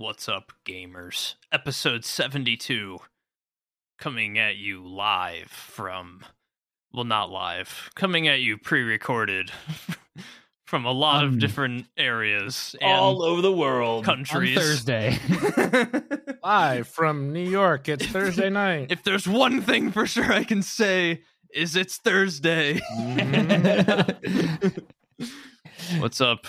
What's up, gamers? Episode 72 coming at you live from, well, not live, coming at you pre recorded from a lot of Um, different areas and all over the world. countries. on Thursday. Live from New York. It's Thursday night. if there's one thing for sure I can say, is it's Thursday. What's up,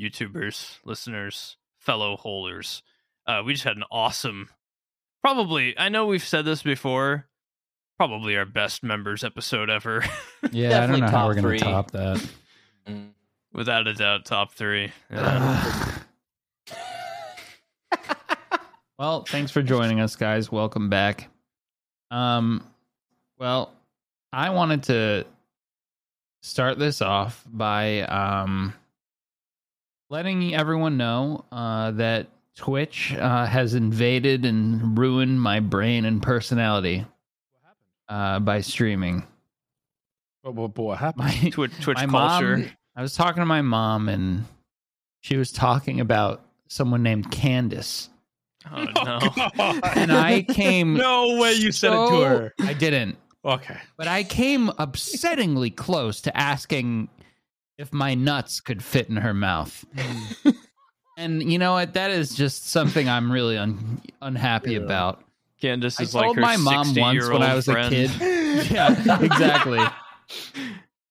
YouTubers, listeners, fellow holders? Uh, we just had an awesome, probably, I know we've said this before, probably our best members episode ever. yeah, I don't know how we're gonna top that. Mm. Without a doubt, top three. Yeah. well, thanks for joining us, guys. Welcome back. Um, well, I wanted to start this off by um letting everyone know uh, that Twitch uh, has invaded and ruined my brain and personality uh, by streaming. What, what, what happened? My Twitch, Twitch my culture. Mom, I was talking to my mom, and she was talking about someone named Candace, oh, no. and I came. no way you said it to her. I didn't, Okay. but I came upsettingly close to asking if my nuts could fit in her mouth. and you know what? That is just something I'm really un- unhappy Yeah. about. Candace I is like told her my mom once when I 60-year-old was friend. a kid. yeah, exactly.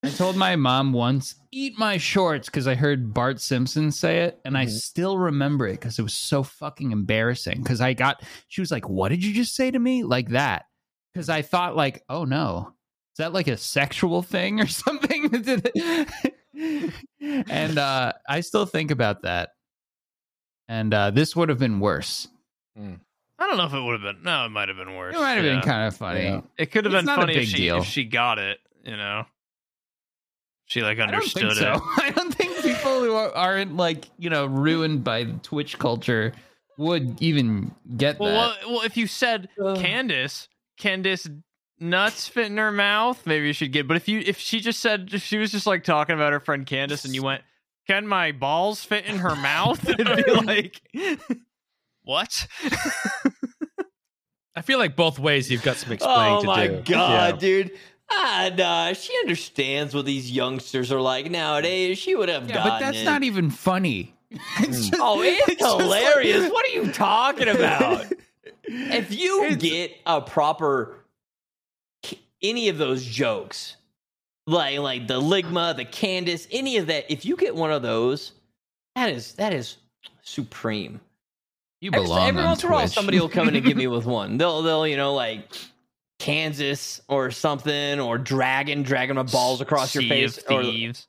I told my mom once, eat my shorts, because I heard Bart Simpson say it, and I Mhm. still remember it because it was so fucking embarrassing. Because I got, she was like, What did you just say to me? Like that. Because I thought, like, oh no, is that like a sexual thing or something? and uh, I still think about that. And uh, this would have been worse. I don't know if it would have been. No, it might have been worse. It might have Yeah. been kind of funny. Yeah. It could have It's been funny if she, deal. if she got it, you know? She like understood I don't understood think so. it. I don't think people who are, aren't like you know ruined by Twitch culture would even get Well, that. well, well, if you said Ugh. Candace, Candace nuts fit in her mouth, maybe you should get. But if you if she just said if she was just like talking about her friend Candace, and you went, "Can my balls fit in her mouth?" It'd be like, what? I feel like both ways you've got some explaining Oh to do. Oh my god, Yeah. dude. And uh, she understands what these youngsters are like nowadays. She would have yeah, but that's it. not even funny. It's just- Oh, it's, it's just like- hilarious. what are you talking about? if you It's- get a proper any of those jokes, like like the Ligma, the Candace, any of that, if you get one of those, that is that is supreme. you Every, belong every on once in a while, somebody will come in and give me with one. They'll they'll you know like Kansas or something or dragon dragging my balls across sea your face. Of or- thieves.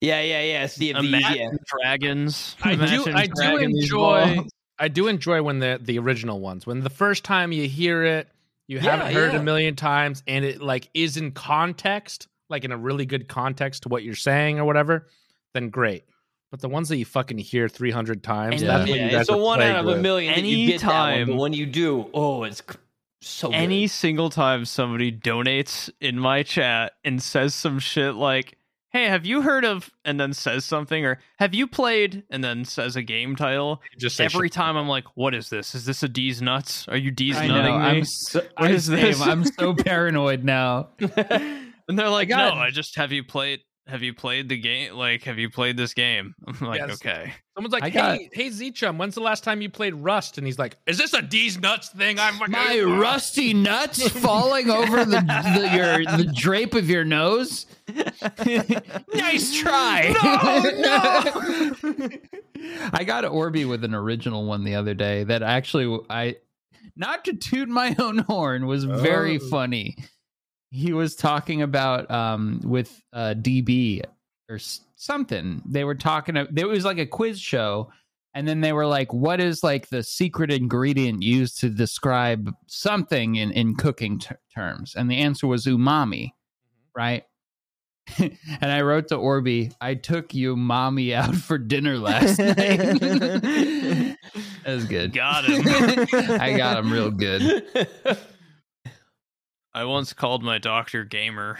yeah, yeah, yeah. Sea of Thieves, yeah. dragons. I do. I do enjoy. I do enjoy when the the original ones. When the first time you hear it, you Yeah, haven't heard yeah. a million times, and it like is in context, like in a really good context to what you're saying or whatever. Then great. But the ones that you fucking hear 300 times, And- that's what you Yeah, guys it's a one out of a with. million that you get that one. When you do, oh, it's c- so good. Any single time somebody donates in my chat and says some shit like, "Hey, have you heard of?" and then says something, or "Have you played?" and then says a game title. Just say Every shit. time I'm like, "What is this? Is this a D's nuts? Are you D's I know. nutting me?" I'm so, What I, is this? Same, I'm so paranoid now. and they're like, got "No, I just have you played." Have you played the game? Like, have you played this game? I'm like, Yes. okay. Someone's like, I "Hey, got- hey, Z-Chum, when's the last time you played Rust?" And he's like, "Is this a D's nuts thing?" I'm fucking My rusty nuts falling over the, the your the drape of your nose. nice try. No, no. I got Orby with an original one the other day that actually I not to toot my own horn was very Oh. funny. He was talking about um with uh DB or something. They were talking it was like a quiz show and then they were like what is like the secret ingredient used to describe something in in cooking ter- terms? And the answer was umami right? And i wrote to orby i took you mommy out for dinner last night. That was good. Got him. i got him real good I once called my doctor gamer.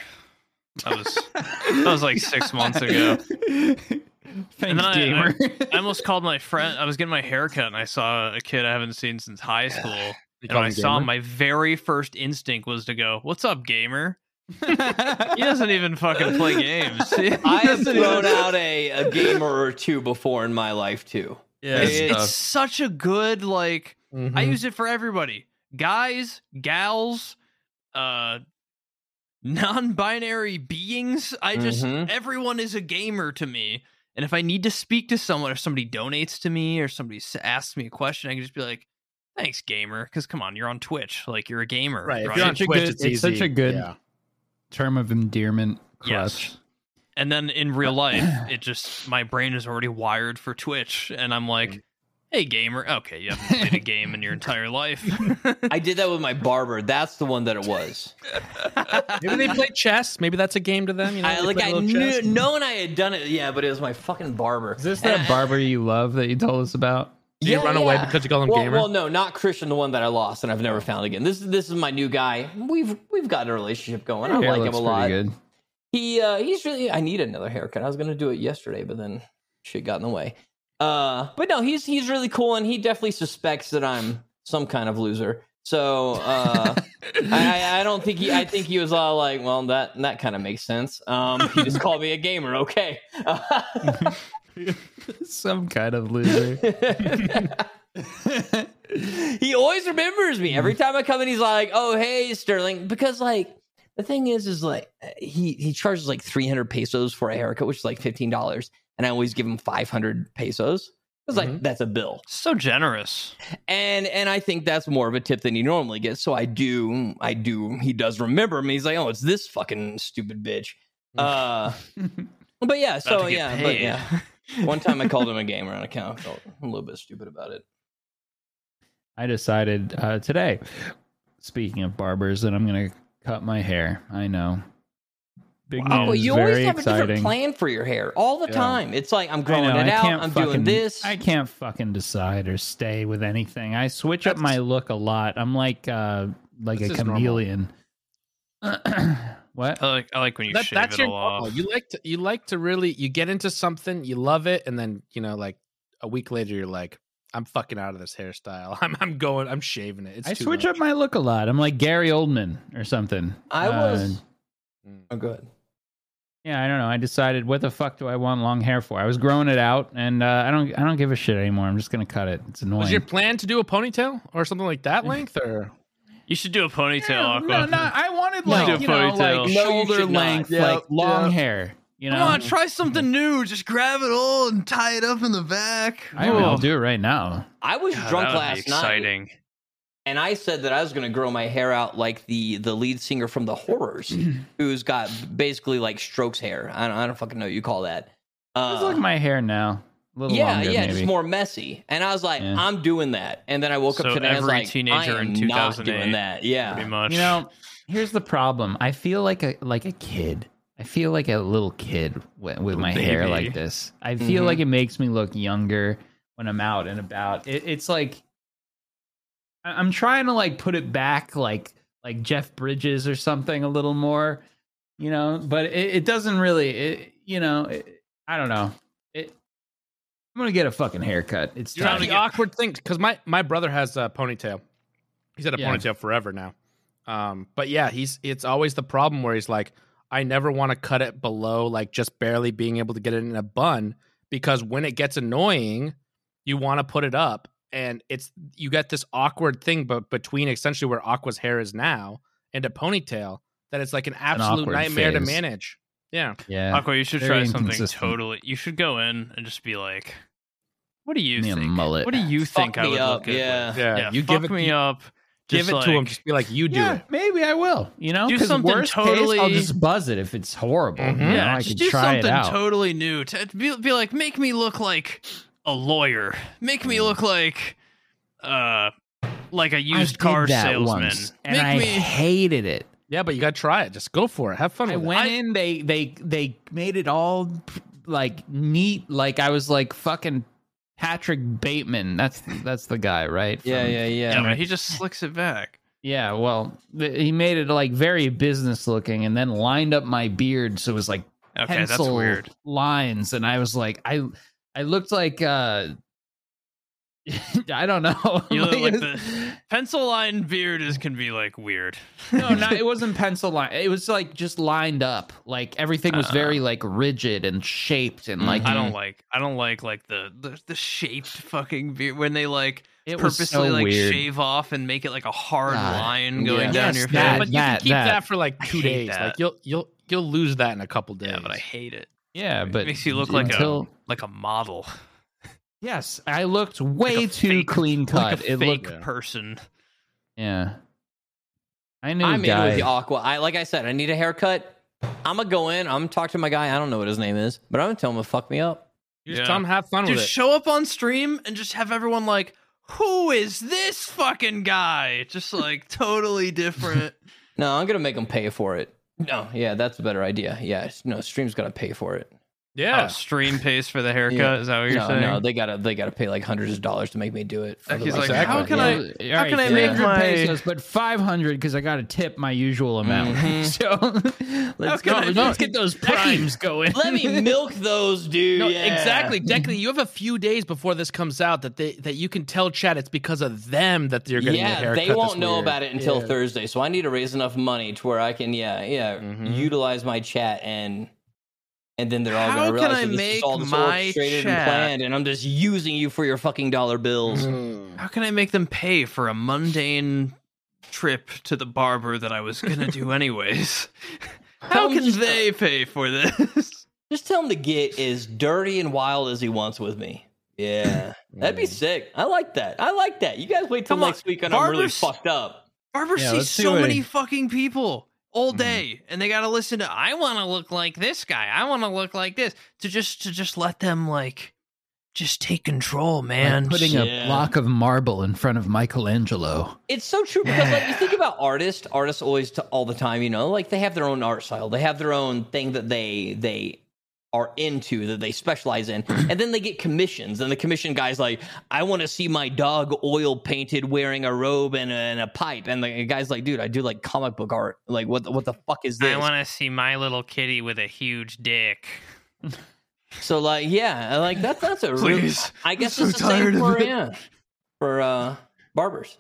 That was that was like six months ago. Thanks, then I- gamer. I almost called my friend. I was getting my haircut and I saw a kid I haven't seen since high school. You and when I him saw him, my very first instinct was to go, "What's up, gamer?" He doesn't even fucking play games. I have doesn't thrown out a, a gamer or two before in my life too. yeah, It's, It's- it's such a good like. I Mhm. use it for everybody, guys, gals, uh, non-binary beings. I just Mhm. everyone is a gamer to me. And if I need to speak to someone, if somebody donates to me or somebody asks me a question, I can just be like, "Thanks, gamer." Because come on, you're on Twitch, like you're a gamer, right. If right? you're on Such a Twitch, good- it's, it's such a good- Yeah. term of endearment. Yes. And then in real life, it just my brain is already wired for Twitch, and I'm like, "Hey, gamer." Okay, you haven't played a game in your entire life. I did that with my barber. That's the one that it was. Maybe they play chess. Maybe that's a game to them. You know, I like play I a little knew chess. known I had done it. Yeah, but it was my fucking barber. Is this And that I- barber you love that you told us about? Do you run away because you call him well, gamer? Well, no, not Christian, the one that I lost and I've never found again. This is this is my new guy. We've we've got a relationship going. I Hair like him a lot. Good. He uh he's really I need another haircut. I was gonna do it yesterday, but then shit got in the way. Uh but no, he's he's really cool and he definitely suspects that I'm some kind of loser. So uh I, I don't think he I think he was all like, well that that kind of makes sense. Um he just called me a gamer, okay. Some kind of loser. he always remembers me every time I come in. He's like, "Oh, hey, Sterling," because like the thing is, is like he he charges like three hundred pesos for a haircut, which is like fifteen dollars, and I always give him five hundred pesos. It's like Mhm. that's a bill, so generous. and and I think that's more of a tip than he normally gets. So I do, I do. He does remember me. He's like, "Oh, it's this fucking stupid bitch." Uh, but yeah, so to get yeah, but yeah. One time I called him a gamer on account. I felt a little bit stupid about it. I decided uh, today, speaking of barbers, that I'm going to cut my hair. I know. Big Wow. news. Well, you always have a different plan for your hair all the Yeah. time. It's like I'm growing know, it I out. can't I'm fucking, doing this. I can't fucking decide or stay with anything. I switch up my look a lot. I'm like uh like a chameleon. what? I like I like when you That- shave that's it your all normal. off. You like to you like to really you get into something, you love it, and then you know, like a week later, you're like, I'm fucking out of this hairstyle. I'm I'm going. I'm shaving it. It's I too switch much. up my look a lot. I'm like Gary Oldman or something. I Uh, was. Mm. oh, good. Yeah, I don't know. I decided what the fuck do I want long hair for? I was growing it out, and uh, I don't. I don't give a shit anymore. I'm just gonna cut it. It's annoying. Was your plan to do a ponytail or something like that length, or You should do a ponytail, Yeah, no, no, I wanted No. like you know, like No, shoulder length, Yeah, like long yeah. hair. You know, Come on, try something new. Just grab it all and tie it up in the back. I mean, I'll Oh. do it right now. I was God, drunk that would be last night, exciting. And I said that I was going to grow my hair out like the the lead singer from the Horrors, who's got basically like Strokes hair. I don't, I don't fucking know what you call that. It's Uh, like my hair now. A little yeah, longer, yeah, maybe. just more messy. And I was like, Yeah. I'm doing that. And then I woke So up today. and I was like, teenager I am in not doing that. Yeah, Pretty much. You know, here's the problem. I feel like a like a kid. I feel like a little kid with, with Little my hair like this. I feel Mhm. like it makes me look younger when I'm out and about. It, it's like I- I'm trying to like put it back like like Jeff Bridges or something a little more, you know. But it, it doesn't really. It, you know, it, I don't know. It, I'm gonna get a fucking haircut. It's you know time. the awkward thing? Because my my brother has a ponytail. He's had a Yeah. ponytail forever now. Um, but yeah, he's it's always the problem where he's like, I never want to cut it below like just barely being able to get it in a bun because when it gets annoying, you want to put it up, and it's you get this awkward thing, but between essentially where Aqua's hair is now and a ponytail, that it's like an absolute awkward nightmare to manage. Yeah, yeah, Aqua, you should very try something totally. You should go in and just be like, "What do you Me think? mullet. What do you Fuck think I me would up, look good yeah. with? yeah. Yeah, you fuck give it me you up. give Just it to him. Just be like, you do yeah, it. maybe I will. You know, Do 'Cause something worst case, I'll just buzz it if it's horrible. Mhm. You know, Yeah, I just could do try it something out. totally new. To to be, be like, make me look like a lawyer. Make me look like, uh, like a used did car that salesman. once, and make I me. hated it. Yeah, but you got to try it. Just go for it. Have fun I with it. went I- in. They they they made it all like neat. Like I was like fucking Patrick Bateman. That's that's the guy, right? yeah, From- yeah, yeah, yeah. but he just slicks it back. Yeah, well, th- he made it like very business looking, and then lined up my beard, so it was like Okay, that's pencil weird. lines, and I was like, I I looked like uh I don't know. You look like the pencil line beard is can be like weird. no, not it wasn't pencil line. It was like just lined up. Like everything was Uh. very like rigid and shaped and like I don't like I don't like like the the, the shaped fucking beard when they like it was purposely so like weird. shave off and make it like a hard God. line going Yeah. down Yes, your that- face. but you can keep that- that, for like two days. that. Like you'll you'll you'll lose that in a couple days. Yeah, but I hate it. Yeah, but It makes you look like until, a like a model, yes, I looked way a too fake- clean cut. like a it fake looked Yeah. person. yeah. I knew I'm in with the aqua. I like I said, I need a haircut. I'm gonna go in. I'm gonna talk to my guy. I don't know what his name is, but I'm gonna tell him to fuck me up. You just Yeah. tell them have fun Dude, with it. show up on stream and just have everyone like, who is this fucking guy? Just like totally different. No, I'm gonna make him pay for it. No, yeah, that's a better idea. Yeah, no, stream's gonna pay for it. Yeah. Oh, stream pays for the haircut. Yeah. Is that what you're no, saying? no, they gotta they gotta pay like hundreds of dollars to make me do it. for he's like, amount. how can Yeah. I- how can I make my- pesos, but five hundred because I got to tip my usual amount. Mhm. so let's can go. I- Let's get those primes going. Let me milk those, dude. No, yeah. exactly. Technically, you have a few days before this comes out that they that you can tell Chad it's because of them that you're getting a Yeah, haircut. they won't know weird. about it until Yeah. Thursday. So I need to raise enough money to where I can, yeah, yeah, Mhm. utilize my chat and and then they're all How gonna can realize I that this make is all my orchestrated chat- and planned, and I'm just using you for your fucking dollar bills. Mm. How can I make them pay for a mundane trip to the barber that I was gonna do anyways? How can just- they pay for this? Just tell him to get as dirty and wild as he wants with me. Yeah, that'd be sick. I like that. I like that. You guys wait till Come on, next week and I'm really fucked up. Barber Yeah, sees see so many he- fucking people all Mhm. day, and they gotta listen to. I want to look like this guy. I want to look like this. To just to just let them like, just take control, man. Like putting Yeah. a block of marble in front of Michelangelo. It's so true because like you think about artists, artists always t- all the time, you know, like they have their own art style. They have their own thing that they they are into that they specialize in. And then they get commissions and the commission guy's like, "I want to see my dog oil painted wearing a robe and a, and a pipe." And the guy's like, "Dude, I do like comic book art. Like what the, what the fuck is this?" I want to see my little kitty with a huge dick. so like yeah, like that's that's a real Please. I guess I'm it's so the tired same for it. yeah, for uh barbers.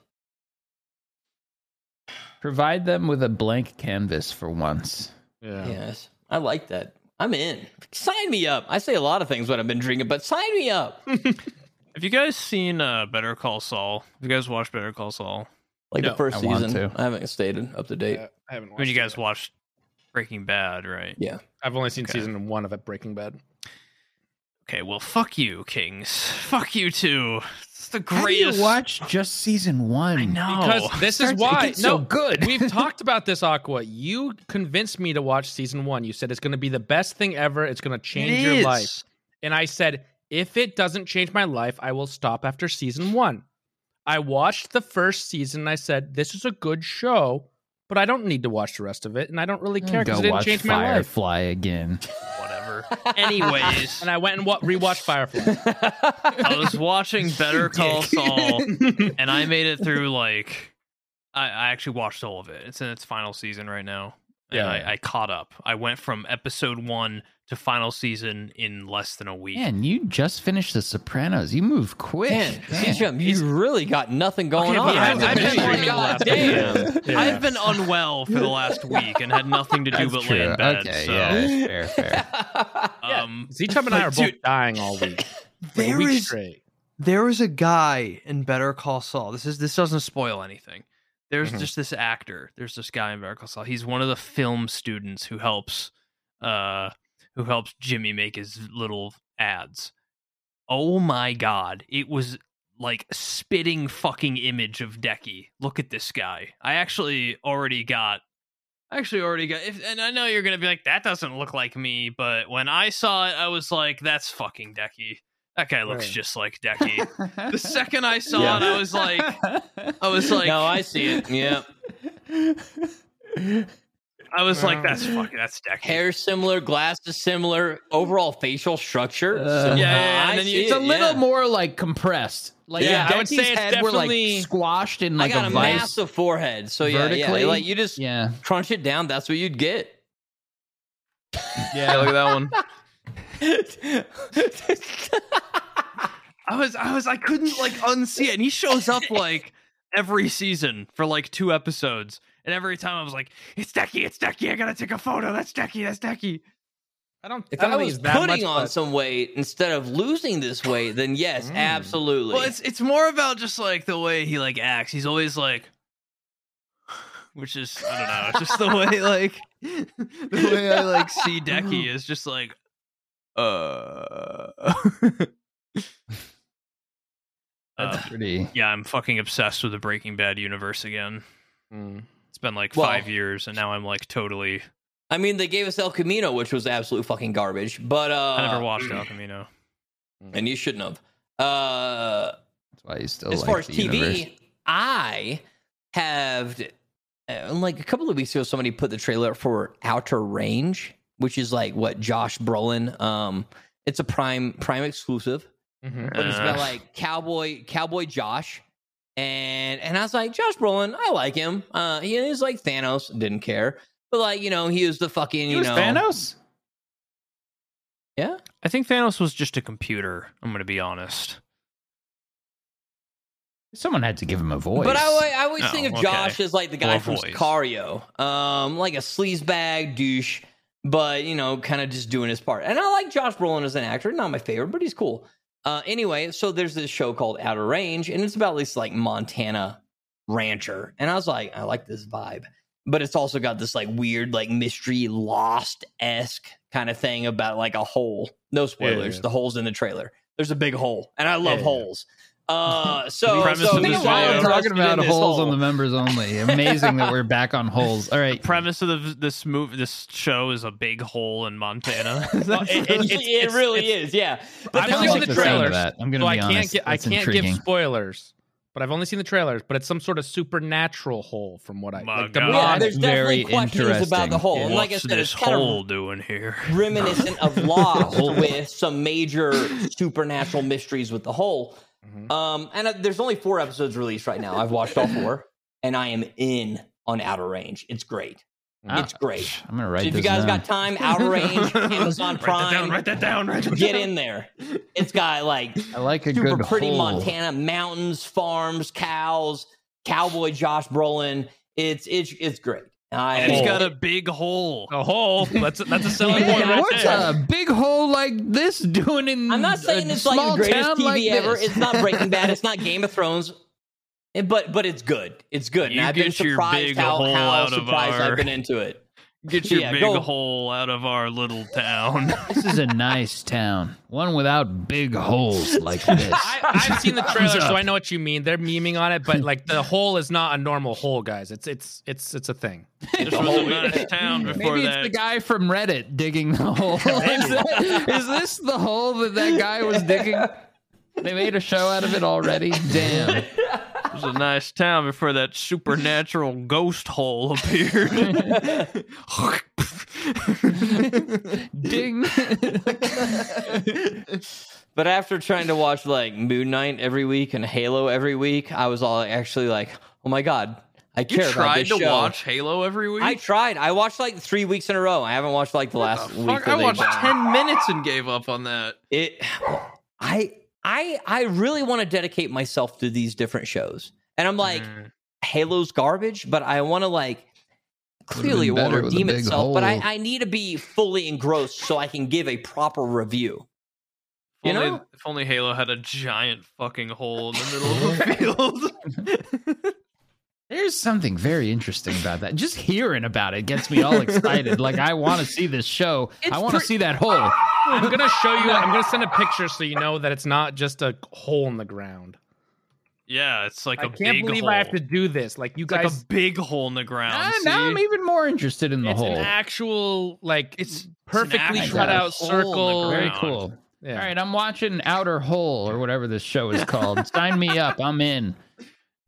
Provide them with a blank canvas for once. Yeah. Yes. I like that. I'm in. Sign me up. I say a lot of things when I've been drinking, but sign me up. Have you guys seen uh, Better Call Saul? Have you guys watched Better Call Saul? Like No, the first I want season. to. I haven't stayed up to date. Yeah, I haven't. When you guys it. watched Breaking Bad, right? Yeah. I've only seen Okay. season one of it, Breaking Bad. Okay, well, fuck you, Kings. Fuck you too. It's the greatest. How do you greatest. watch just season one? I know. Because this is Starts to why. get so no, good. We've talked about this, Aqua. You convinced me to watch season one. You said it's going to be the best thing ever. It's going to change It your is. life. And I said, if it doesn't change my life, I will stop after season one. I watched the first season and I said, this is a good show, but I don't need to watch the rest of it. And I don't really hmm. care because it didn't watch change my life. Firefly again. Anyways, And I went and wa- rewatched Firefly. I was watching Better Call Saul, and I made it through like I, I actually watched all of it. It's in its final season right now. And Yeah. I, I caught up. I went from episode one to final season in less than a week. Man, you just finished The Sopranos. You move quick. Man, Man. Z-Chum, you really got nothing going Okay, on. I've- I've been God last. Yeah. I've been unwell for the last week and had nothing to do That's but true. lay in bed. Okay, so, yeah, fair, fair. um, Z-Chum and I Like, are both dude, dying all week. For a there week is- straight. there was a guy in Better Call Saul. This is this doesn't spoil anything. There's Mhm. just this actor. There's this guy in Better Call Saul. He's one of the film students who helps uh who helps Jimmy make his little ads. Oh my god. It was like spitting fucking image of Decky. Look at this guy. I actually already got I actually already got if, and I know you're gonna be like, that doesn't look like me, but when I saw it, I was like, that's fucking Decky. That guy looks Right. just like Decky. the second I saw Yeah. it, I was like, I was like, no, I see it. Yeah. I was like, that's fucking, that's Decky. Hair similar, glasses similar, overall facial structure. Uh, similar. Yeah, yeah, and then you- it's a little yeah. more like compressed. Like Yeah, if I would say it's head were like squashed in like I got a, a vice. massive forehead, so yeah, vertically. yeah, like you just Yeah. crunch it down. That's what you'd get. Yeah, look at that one. I was, I was, I couldn't like unsee it, and he shows up like every season for like two episodes, and every time I was like, "It's Decky, it's Decky, I gotta take a photo. That's Decky, that's Decky." I don't. If I, don't I was that putting much, on but- some weight instead of losing this weight, then yes, Mm. absolutely. Well, it's it's more about just like the way he like acts. He's always like, which is I don't know, it's just the way like the way I like see Decky is just like, uh. That's Uh, pretty. yeah, I'm fucking obsessed with the Breaking Bad universe again. Mm. It's been like Well- five years, and now I'm like totally. I mean, they gave us El Camino, which was absolute fucking garbage. But uh, I never watched El Camino. and you shouldn't have. Uh, That's why you still as like far as TV, universe. I have uh, like a couple of weeks ago, somebody put the trailer for Outer Range, which is like what Josh Brolin. Um, it's a Prime Prime exclusive, Mhm. but it's about Uh. like cowboy Cowboy Josh. And and I was like, Josh Brolin, I like him. Uh, he is like Thanos, didn't care, but like you know, he was the fucking He you was know Thanos. Yeah, I think Thanos was just a computer. I'm gonna be honest. Someone had to give him a voice. But I, I always Oh, think of okay. Josh as like the guy Or from voice. Sicario, um, like a sleazebag douche, but you know, kind of just doing his part. And I like Josh Brolin as an actor, not my favorite, but he's cool. Uh, anyway, so there's this show called Outer Range, and it's about this like Montana rancher, and I was like, I like this vibe, but it's also got this like weird, like mystery, lost esque kind of thing about like a hole. No spoilers. yeah. The hole's in the trailer. There's a big hole, and I love Yeah. holes. Uh, so, premise so of this a while video- talking about holes hole. on the members only. Amazing that we're back on holes. All right. Premise of the, this movie, this show is a big hole in Montana. Well, it, it- It's- it really is, yeah. But I've the only show- seen like the the sound of trailers, that. I'm gonna so be I can't honest. get I can't intriguing. give spoilers, but I've only seen the trailers. But it's some sort of supernatural hole, from what I My like. God. yeah, there's definitely Very questions about the hole. And like I said, this it's kind hole of doing here? reminiscent of Lost with some major supernatural mysteries with the hole. Mhm. Um, and uh, there's only four episodes released right now. I've watched all four, and I am in on Outer Range. It's great. Ah, It's great. I'm gonna write So if you guys down. got time, Outer Range, Amazon Prime, Write that down. Write that down. Write that get down. in there. It's got like I like a super good pretty hole. Montana mountains, farms, cows, cowboy Josh Brolin. It's it's it's great. I, And he's got a big hole. a hole. That's a, that's a selling Yeah, point right what's there. a big hole like this doing in? I'm not saying a it's like the small greatest town TV like ever. this? It's not Breaking Bad. It's not Game of Thrones. But but it's good. It's good. You and I've been get your surprised big how, hole how out of surprised our- I've been into it. Get your Yeah, big go- hole out of our little town. This is a nice town, one without big holes like this. I, I've seen the trailer, so. I know what you mean. They're memeing on it, but like the hole is not a normal hole, guys. It's it's it's it's a thing. this was a nice town before Maybe it's that. the guy from Reddit digging the hole. is, that- is this the hole that that guy was digging? They made a show out of it already. Damn. It was a nice town before that supernatural ghost hole appeared. Ding. But after trying to watch like Moon Knight every week and Halo every week, I was all actually like, oh my god, I you care about tried this to show. watch Halo every week? I tried. I watched like three weeks in a row. I haven't watched like the last The week. fuck? I watched ten minutes and gave up on that. it i i i really want to dedicate myself to these different shows and i'm like Mm. halo's garbage but i want to like clearly it been won't better with a redeem big itself but I. I need to be fully engrossed so i can give a proper review If You only, know? if only Halo had a giant fucking hole in the middle of the field. There's something very interesting about that. Just hearing about it gets me all excited. like I want to see this show. I want to pre- see that hole. I'm gonna show you. I'm gonna send a picture so you know that it's not just a hole in the ground. yeah, it's like a I can't big believe hole. I have to do this. Like you It's like a big hole in the ground. Ah, see? now I'm even more interested in the it's hole. an actual like It's- it's perfectly actual cut out hole in the circle. Very cool. Yeah. All right, I'm watching Outer Hole or whatever this show is called. Sign me up. I'm in.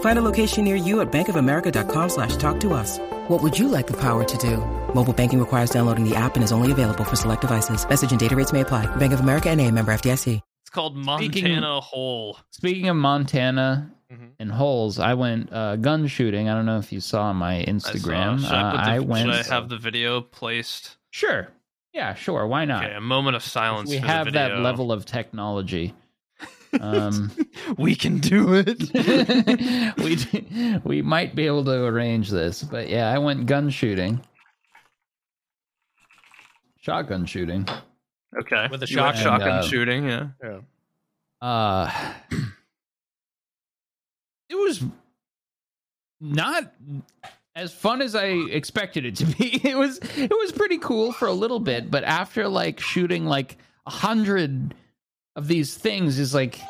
Find a location near you at bankofamerica.com slash talk to us. What would you like the power to do? Mobile banking requires downloading the app and is only available for select devices. Message and data rates may apply. Bank of America and a member FDIC. It's called Speaking- Montana Hole. Speaking of Montana Mhm. and holes, I went uh, gun shooting. I don't know if you saw my I saw. Instagram. Should I, Uh, put the, I went. Should I have the video placed? Sure. Yeah, sure. Why not? Okay, a moment of silence. we for have the that level of technology. Um, we can do it. we d- we might be able to arrange this, but yeah, I went gun shooting, shotgun shooting. okay. With a You went shotgun. shotgun And, uh, shooting, yeah. Yeah. Uh, it was not as fun as I expected it to be. It was it was pretty cool for a little bit, but after like shooting like a hundred of these things, is like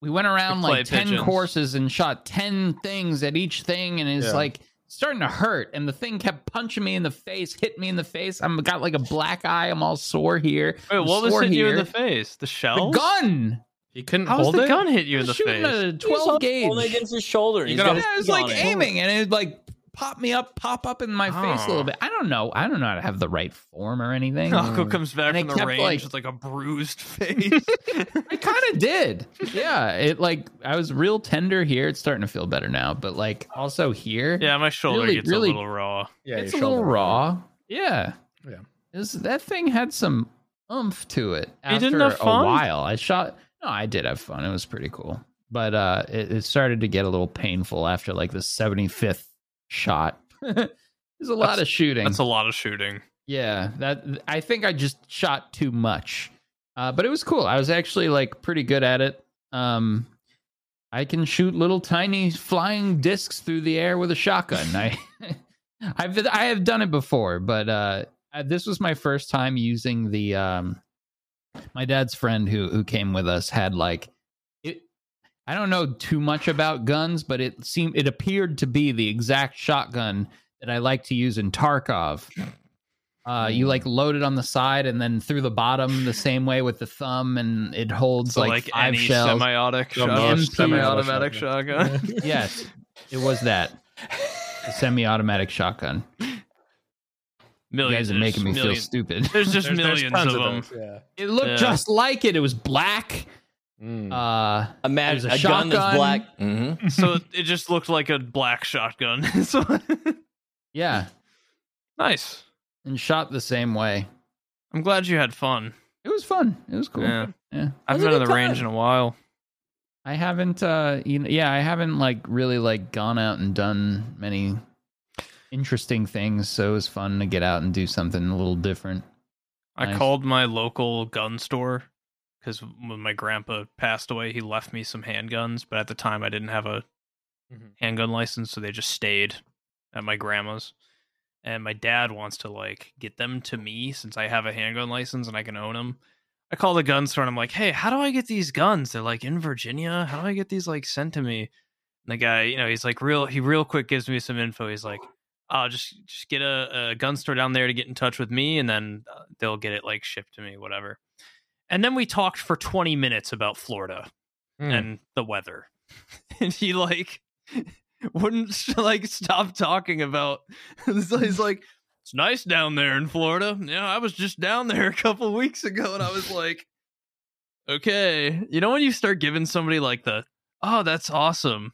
we went around Like like ten pigeons. courses and shot ten things at each thing, and it's Yeah. like starting to hurt. And the thing kept punching me in the face, hit me in the face. I'm got like a black eye. I'm all sore here. Wait, I'm what was sore hitting you in the face? The shell The shells? gun. He couldn't How was hold the it. gun hit you in the was shooting face? a He's 12 holding gauge. against his shoulder. and You he's gotta- got Yeah, it was like on it. aiming, and it like pop me up, pop up in my face a Oh. little bit. I don't know. I don't know how to have the right form or anything. Rocco comes back And from the range like- with like a bruised face. I kind of did. Yeah, it like I was real tender here. It's starting to feel better now, but like also here, yeah, my shoulder Really- gets really- a little raw. Yeah, it's a little shoulder. raw. Yeah, Yeah. It was- that thing had some oomph to it. You After didn't have a while, I shot. No, I did have fun. It was pretty cool, but uh, it, it started to get a little painful after like the seventy fifth shot. There's a lot That's- of shooting. That's a lot of shooting. Yeah, that I think I just shot too much. Uh, but it was cool. I was actually like pretty good at it. Um, I can shoot little tiny flying discs through the air with a shotgun. I, I've I have done it before, but uh, this was my first time using the. Um, my dad's friend who who came with us had like. I don't know too much about guns, but it seemed it appeared to be the exact shotgun that I like to use in Tarkov. Uh, you like load it on the side and then through the bottom the same way with the thumb, and it holds So like, like, five any shells. semiotic The shotgun, semi-automatic semi-automatic shotgun. yes, it was that a semi-automatic shotgun. You guys are making me there's feel stupid. There's just There's- there's millions tons of them. those, Yeah. It looked Yeah. just like it. It was black. Mm. Uh, A, a a, gun that's shotgun. black. hmm so it just looked like a black shotgun. so yeah, nice. and shot the same way. I'm glad you had fun. It was fun. It was cool. Yeah. yeah. I've been in good the range in a while. I haven't uh you know, yeah, I haven't like really like gone out and done many interesting things, so it was fun to get out and do something a little different. I Nice. called my local gun store because when my grandpa passed away, he left me some handguns. But at the time, I didn't have a Mhm. handgun license, so they just stayed at my grandma's. And my dad wants to like get them to me since I have a handgun license and I can own them. I call the gun store and I'm like, "Hey, how do I get these guns? They're like in Virginia. How do I get these like sent to me?" And the guy, you know, he's like real. He real quick gives me some info. He's like, "Oh, just just get a, a gun store down there to get in touch with me, and then uh, they'll get it like shipped to me, whatever." And then we talked for 20 minutes about Florida Mm. and the weather, and he like wouldn't like stop talking about. he's like, "It's nice down there in Florida." Yeah, I was just down there a couple weeks ago, and I was like, "Okay." You know when you start giving somebody like the, "Oh, that's awesome."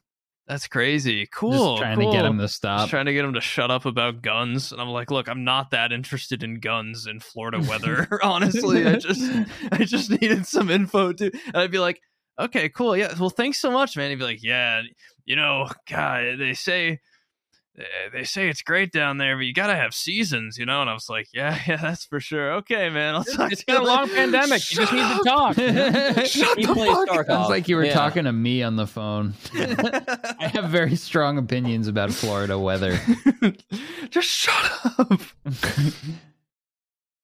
That's crazy. Cool. Just trying to get him to Just stop. trying to get him to shut up about guns, and I'm like, look, I'm not that interested in guns in Florida weather. Honestly, I just, I just needed some info too. And I'd be like, okay, cool, yeah, well, thanks so much, man. He'd be like, yeah, you know, God, they say, they say it's great down there, but you gotta have seasons, you know. And I was like, yeah, yeah, that's for sure. Okay, man, I'll talk It's to you been a long later." pandemic. You just need to talk. Shut He the fuck Tarkov. Sounds like you were Yeah. talking to me on the phone. I have very strong opinions about Florida weather. just shut up.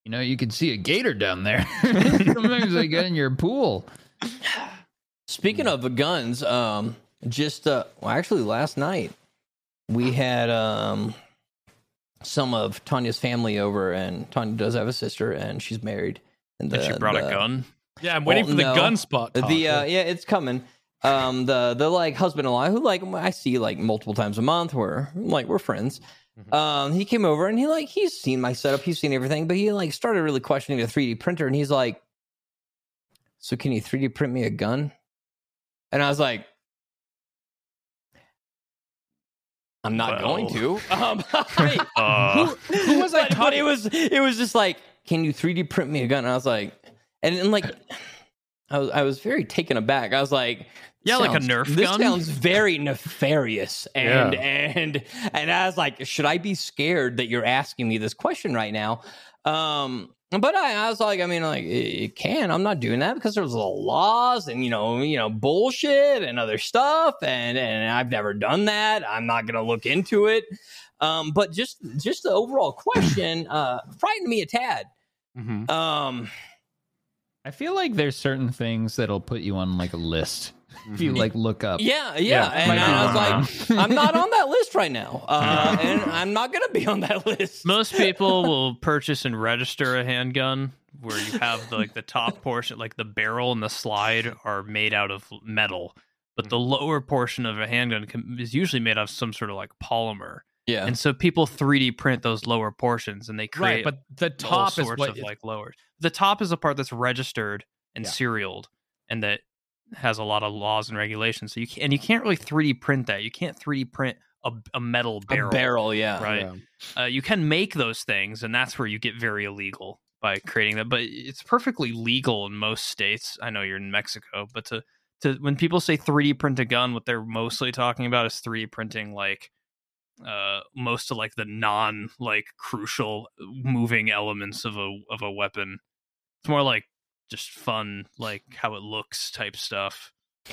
you know, you can see a gator down there. Sometimes they get in your pool. Speaking of guns, um, just uh, well, actually last night we had um some of Tanya's family over, and Tanya does have a sister, and she's married. And, And she the- brought a gun. Yeah, I'm waiting Well, for the no. gun spot. The talk. uh, yeah, it's coming. um, the the like husband in law who like I see like multiple times a month. Where like we're friends. Mhm. Um, he came over and he like he's seen my setup, he's seen everything, but he like started really questioning the 3D printer, and he's like, "So can you 3D print me a gun?" And I was like, "I'm not Well. going to." Um, I- Uh, who was I? But it was it was just like, can you 3D print me a gun? And I was like, and, and like, I was I was very taken aback. I was like, Yeah, like a sounds- Nerf this gun? sounds very nefarious, and Yeah. and and I was like, should I be scared that you're asking me this question right now? Um, but I, I was like, I mean, like it, it can. I'm not doing that because there's laws and you know, you know, bullshit and other stuff, and and I've never done that. I'm not gonna look into it. Um, but just just the overall question uh frightened me a tad. Mhm. Um, I feel like there's certain things that'll put you on like a list if you like look up. yeah, yeah, Yeah, and might I was like, I'm not on that list right now, uh, and I'm not gonna be on that list. Most people will purchase and register a handgun where you have the, like the top portion, like the barrel and the slide, are made out of metal, but the lower portion of a handgun can, is usually made out of some sort of like polymer. Yeah, And so people 3D print those lower portions and they Right, create but the all top is sorts what of like lowers. The top is the part that's registered and Yeah. serialed, and that has a lot of laws and regulations. So you can, and you can't really 3D print that. You can't 3D print a, a metal barrel. a barrel. Yeah, Right. Yeah. Uh, you can make those things, and that's where you get very illegal by creating that. But it's perfectly legal in most states. I know you're in Mexico, but to to when people say 3D print a gun, what they're mostly talking about is 3D printing like uh most of like the non like crucial moving elements of a of a weapon. It's more like just fun, like how it looks type stuff.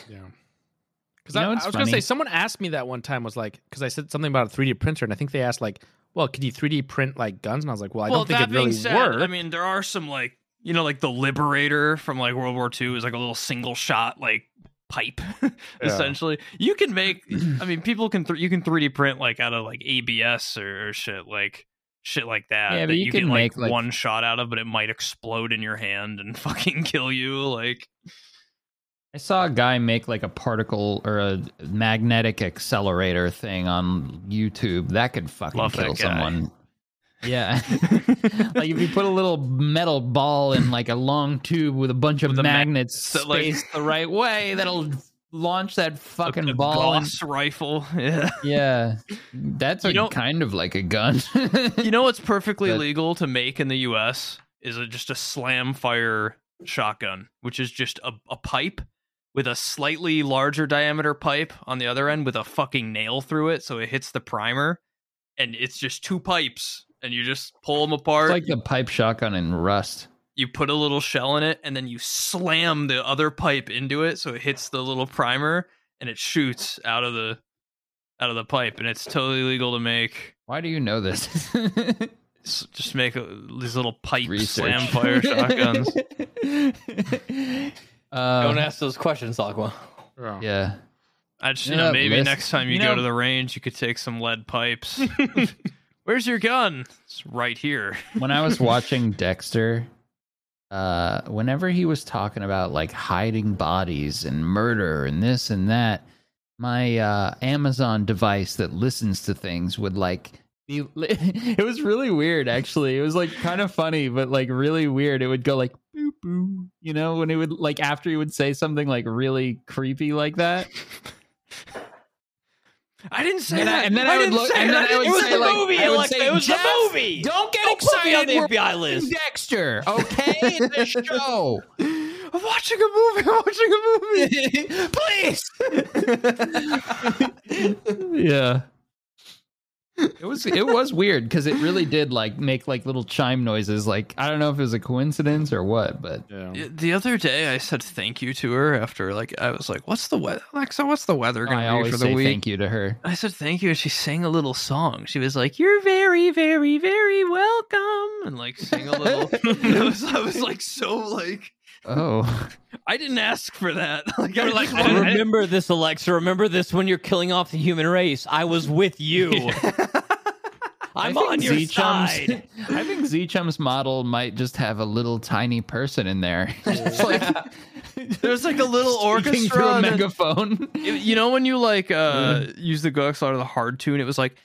Yeah. Because You I, know I what's was going to say, someone asked me that one time, was like, because I said something about a 3D printer, and I think they asked, like, well, could you 3D print like guns? And I was like, well, I don't think it really works. I mean, there are some like you know, like the Liberator from like World War II is like a little single shot like pipe, essentially. You can make. I mean, people can. Th- you can 3D print like out of like ABS or, or shit like shit like that. Yeah, but that you you, can get like, make, like- one shot out of, but it might explode in your hand and fucking kill you. Like, I saw a guy make like a particle or a magnetic accelerator thing on YouTube. That could fucking kill someone. Yeah. like if you put a little metal ball in like a long tube with a bunch of With a ma- magnets like- spaced the right way, that'll launch that fucking a ball. And, rifle. Yeah. yeah. That's You a know- kind of like a gun. You know what's perfectly legal to make in the U.S. is a, just a slam fire shotgun, which is just a, a pipe with a slightly larger diameter pipe on the other end with a fucking nail through it, so it hits the primer, and it's just two pipes, and you just pull them apart. It's like the pipe shotgun in Rust. You put a little shell in it, and then you slam the other pipe into it, so it hits the little primer, and it shoots out of the out of the pipe, and it's totally legal to make. Why do you know this? S- Just make a, these little pipe Research. slam fire shotguns. Uh, don't ask those questions, Aqua. Yeah. yeah. I just, you You know, know, maybe list- next time you, you go to the range, you could take some lead pipes. Where's your gun? It's right here. when I was watching Dexter, uh, whenever he was talking about like hiding bodies and murder and this and that, my uh, Amazon device that listens to things would like be. It was really weird, actually. It was like kind of funny, but like really weird. It would go like boop boop, you know, when it would like after he would say something like really creepy like that. I didn't say And, I, that. and then I, would didn't look, say and then that. I would It was say the like, movie, I would Alexa. say, It was the movie. Don't get Don't put me on excited. the We're FBI list." Dexter, okay? It's a show. I'm watching a movie. I'm watching a movie. Please. yeah. It was it was weird because it really did like make like little chime noises. Like I don't know if it was a coincidence or what, but Yeah. The other day, I said thank you to her after like I was like, "What's the weather, Alexa? What's the weather gonna be for the say week?" thank you to her. I said thank you, and she sang a little song. She was like, "You're very, very, very welcome," and like sang a little. I, was, I was like so like Oh, I didn't ask for that. Like I like, I remember this, Alexa. Remember this when you're killing off the human race. I was with you. I'm on your Z-Chum's- side. I think Z Chum's model might just have a little tiny person in there. Like There's like a little orchestra through a megaphone. It- you know when you like uh use the GoXLR the hard tune, it was like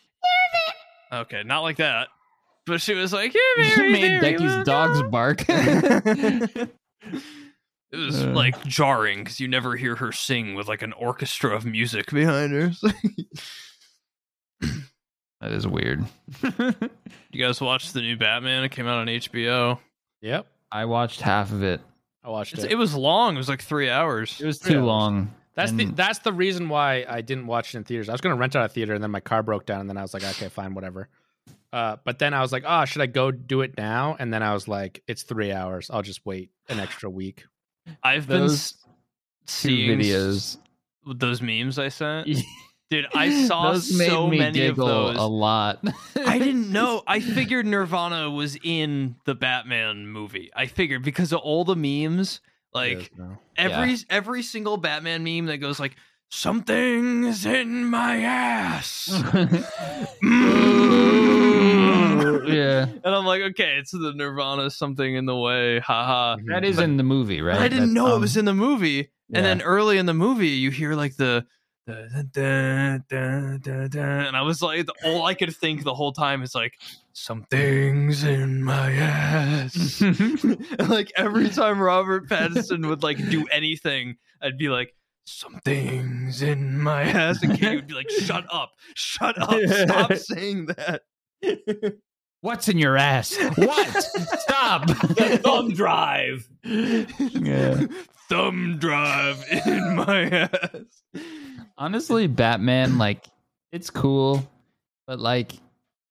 okay, not like that. But she was like, "Yeah, You very, made very Becky's dogs bark. it was Uh. like jarring because you never hear her sing with like an orchestra of music behind her. that is weird. you guys watched the new Batman? It came out on HBO. Yep. I watched half of it. I watched It's, it. it was long. It was like three hours. It was Three too hours. long. That's the that's the reason why I didn't watch it in theaters. I was gonna rent out a theater and then my car broke down and then I was like, okay, fine, whatever. Uh, but then I was like, oh, should I go do it now? And then I was like, it's three hours. I'll just wait an extra week. I've been Those s- two seeing videos. those memes I sent. Dude, I saw Those made so me many of those. a lot. I didn't know. I figured Nirvana was in the Batman movie. I figured because of all the memes, like Yes, no. every every single Batman meme that goes like something's in my ass. Mm. yeah, And I'm like, okay, it's the Nirvana something in the way. Haha. that is in the movie, right? I didn't That, know it um, was in the movie. yeah. And then early in the movie, you hear like the. the- the- the- the- the- And I was like, all I could think the whole time is like, something's in my ass. And, like every time Robert Pattinson would like do anything, I'd be like, something's in my ass. And Katie would be like, shut up, shut up, stop saying that. What's in your ass? What? Stop. The thumb drive. Yeah. Thumb drive in my ass. Honestly, Batman, like, it's cool, but like,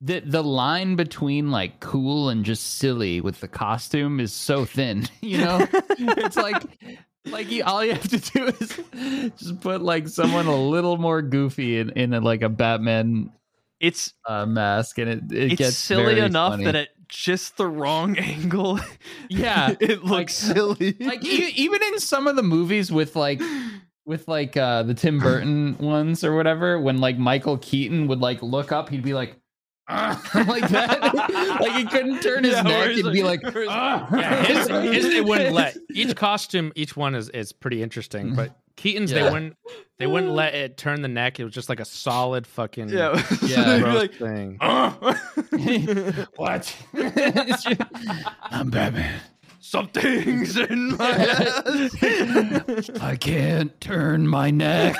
the the line between like cool and just silly with the costume is so thin. You know, it's like like you, all you have to do is just put like someone a little more goofy in in a, like a Batman It's a mask, and it it it's gets silly very enough funny. that at just the wrong angle, Yeah, it looks like- silly. like e- even in some of the movies with like with like uh the Tim Burton ones or whatever, when like Michael Keaton would like look up, he'd be like. Like that, like he couldn't turn his Yeah, neck. he's He'd be like- like, where he's "Ah." Yeah, his, his they wouldn't let each costume, each one is is pretty interesting. But Keaton's they wouldn't they wouldn't let it turn the neck. It was just like a solid fucking yeah, Yeah. They'd be like, thing. what? I'm Batman. something's in my ass. I can't turn my neck.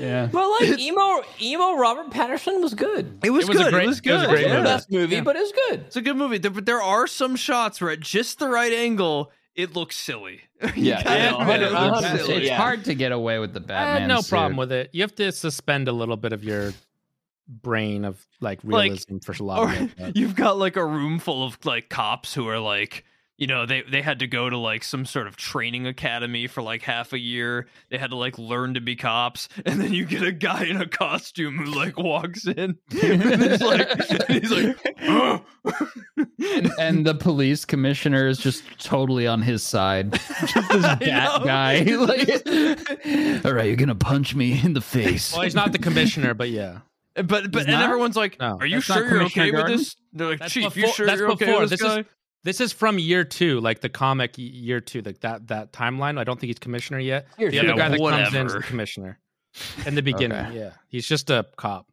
yeah. But like emo emo Robert Pattinson was good. It was, good. It was good. great- it was it was good. a great It wasn't movie. the best movie, Yeah. but it was good. It's a good movie. There, but there are some shots where at just the right angle, it looks silly. Yeah, yeah, admit it looks 100%, silly. It's hard to get away with the I Batman. had no suit. problem with it. You have to suspend a little bit of your brain of like Like, realism for a lot Or of it. but- you've got like a room full of like cops who are like, you know, they they had to go to like some sort of training academy for like half a year. They had to like learn to be cops, and then you get a guy in a costume who like walks in, and he's like, and he's like, "Oh." and, and the police commissioner is just totally on his side. Just this I bat guy. Like, all right, you're gonna punch me in the face. well, he's not the commissioner, but yeah. but but He's and not? everyone's like, No, "Are you sure you're Commissioner okay with this?" They're like, That's "Chief, you sure you're okay before. with this, This is- guy?" This is from year two, like the comic year two, like that that timeline. I don't think he's commissioner yet. Year the two. other guy that comes in is the commissioner. In the beginning, Okay. yeah, he's just a cop.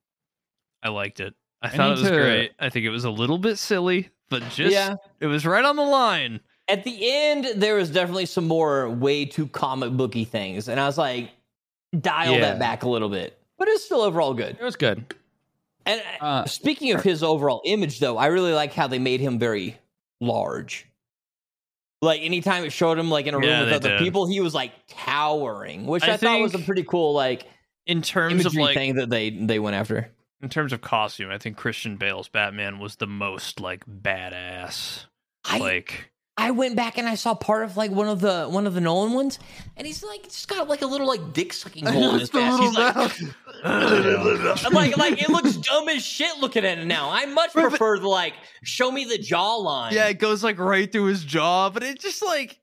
I liked it. I I thought it was to- great. I think it was a little bit silly, but just Yeah. it was right on the line. At the end, there was definitely some more way too comic booky things, and I was like, dial Yeah. that back a little bit. But it's still overall good. It was good. And uh, Uh, speaking of his overall image, though, I really like how they made him very large. Like anytime it showed him like in a room Yeah, with they other did. people, he was like towering, which I I, thought was a think- pretty cool like In terms of imagery like thing that they they went after. in terms of costume, I think Christian Bale's Batman was the most like badass. I like I went back and I saw part of like one of the one of the Nolan ones, and he's like just got like a little like dick sucking hole in his face. He's like, like like it looks dumb as shit looking at it now. I much prefer the like show me the jawline. yeah, it goes like right through his jaw, but it just like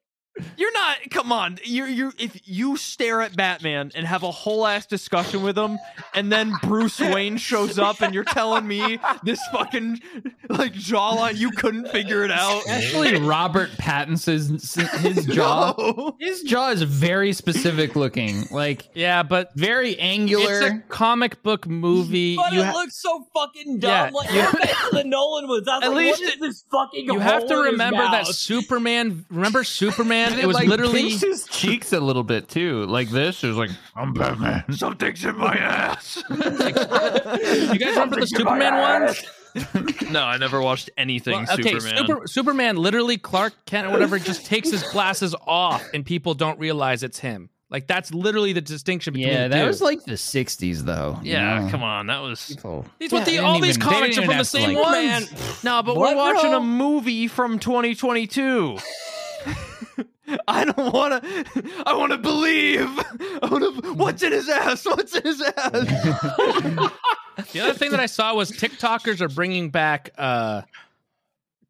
You're not. Come on. You're you. If you stare at Batman and have a whole ass discussion with him, and then Bruce Wayne shows up, and you're telling me this fucking like jawline, you couldn't figure it out. Actually, Robert Pattinson's his jaw. No. His jaw is very specific looking, like Yeah, but very angular. it's a comic book movie. But You it ha- looks so fucking Yeah, dumb. like you- how the Nolan was. I was At like, least what is it- this fucking? you have to hole in his remember that? Superman. Remember Superman? And It was like, literally. pinched his cheeks a little bit too, like this. It was like I'm Batman. Something's in my ass. You guys remember the Superman ones? no, I never watched anything Well, okay, Superman. Super, Superman, literally Clark Kent or whatever, just takes his glasses off, and people don't realize it's him. Like that's literally the distinction between Yeah, the that two. was like the '60s, though. you yeah, come on. That was People. These what the, all didn't these even- comics are from the same like- ones. No, but What, we're watching bro? a movie from 2022. I don't want to. I want to believe. I want to. What's in his ass? What's in his ass? The other thing that I saw was TikTokers are bringing back uh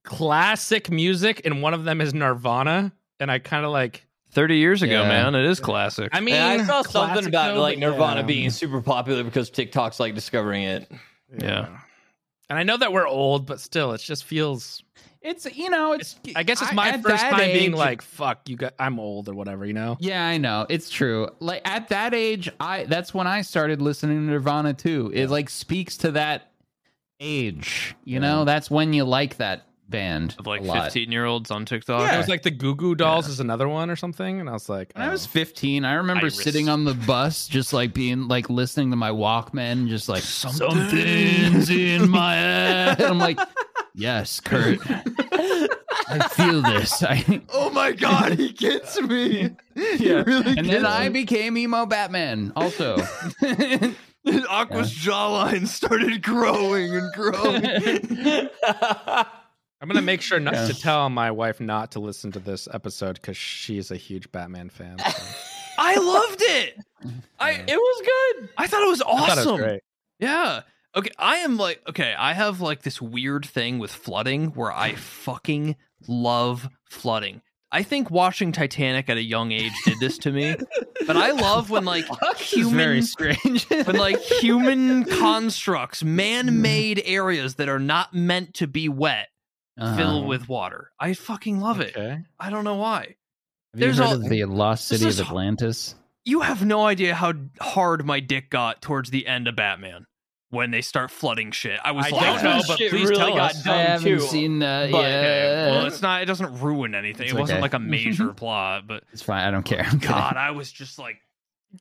classic music, and one of them is Nirvana, and I kind of like. Thirty years ago, Yeah. man, it is classic. I mean, Yeah, I saw something about though, like Nirvana yeah. being super popular because TikTok's like discovering it. Yeah. And I know that we're old, but still, it just feels. It's you know, it's. I guess it's my at first that time being like, "Fuck, you got, I'm old" or whatever, you know. Yeah, I know. It's true. Like at that age, I that's when I started listening to Nirvana too. It like speaks to that age. You know, that's when you like that band. Of like 15 year olds on TikTok. It was like the Goo Goo Dolls is another one or something, and I was like, When I oh. was oh. 15, I remember Iris. sitting on the bus, just like being like listening to my Walkman, just like something's in my head. I'm like, yes, Kurt, I feel this. I, oh my god, he gets me. yeah. really and then I became emo Batman. Also, Aqua's jawline started growing and growing. I'm gonna make sure not Yeah. to tell my wife not to listen to this episode because she's a huge Batman fan. so. I loved it. I it was good. I thought it was awesome. thought it was great. Yeah. Okay, I am like okay, I have like this weird thing with flooding where I fucking love flooding. I think watching Titanic at a young age did this to me. but I love when like human strange. when like human constructs, man-made areas that are not meant to be wet Uh-huh. fill with water. I fucking love it. Okay. I don't know why. Have there's all- the lost city of Atlantis? You have no idea how hard my dick got towards the end of Batman when they start flooding shit. I was I like, don't know, oh, but please really tell got us. I haven't too. seen that but- yet. Okay, well, it's not. It doesn't ruin anything. It's it wasn't okay. like a major mm-hmm. plot, but It's fine. I don't care. God, I was just like,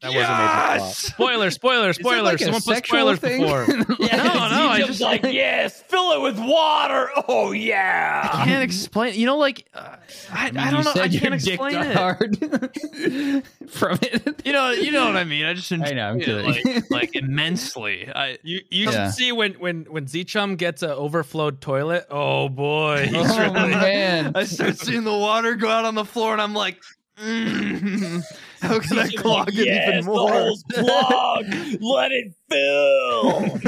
That was a major plot. Spoiler, spoiler, spoiler. like Someone put sexual spoilers thing? before. Yeah, No, no, I just- like, yes, fill it with water. Oh yeah. I can't explain. You know, like uh, I, I, mean, don't you know. I said your can't explain it. hard from it. You know, you know what I mean. I just enjoy I know, I'm it, like, like immensely. I You you Yeah. should see when when when Z-Chum gets an overflowed toilet. Oh boy, he's Oh, really man. I start seeing the water go out on the floor, and I'm like, mm, how can I clog like, it yes, even the more? hole's clogged. Let it fill.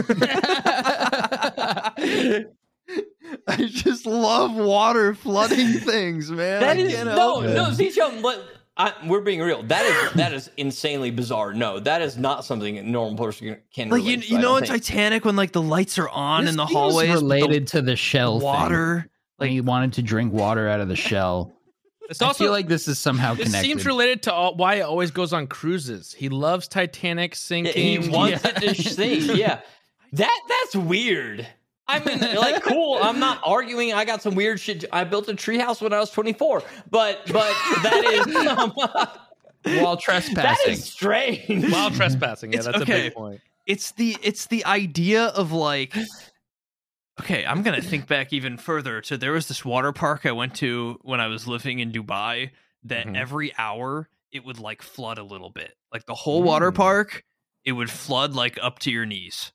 I just love water flooding things, man. That I is can't no, help it. no, Z-Chum. But I, we're being real. That is that is insanely bizarre. No, that is not something a normal person can. Like you, relate to, you know in. Titanic when like the lights are on This in the hallways, but the related to the shell thing. water. Like he wanted to drink water out of the shell. It's I feel like this is somehow this connected. seems related to all, why it always goes on cruises. He loves Titanic Yeah, sinking. he wants Yeah. it to sing. Yeah, that that's weird. I mean, like, cool. I'm not arguing. I got some weird shit. I built a treehouse when I was 24, but but that is um, While trespassing. is strange. while trespassing. Yeah, It's that's a big point. It's the it's the idea of like Okay, I'm gonna think back even further. So there was this water park I went to when I was living in Dubai that Mhm. every hour it would like flood a little bit. Like the whole water Mm. park, it would flood like up to your knees.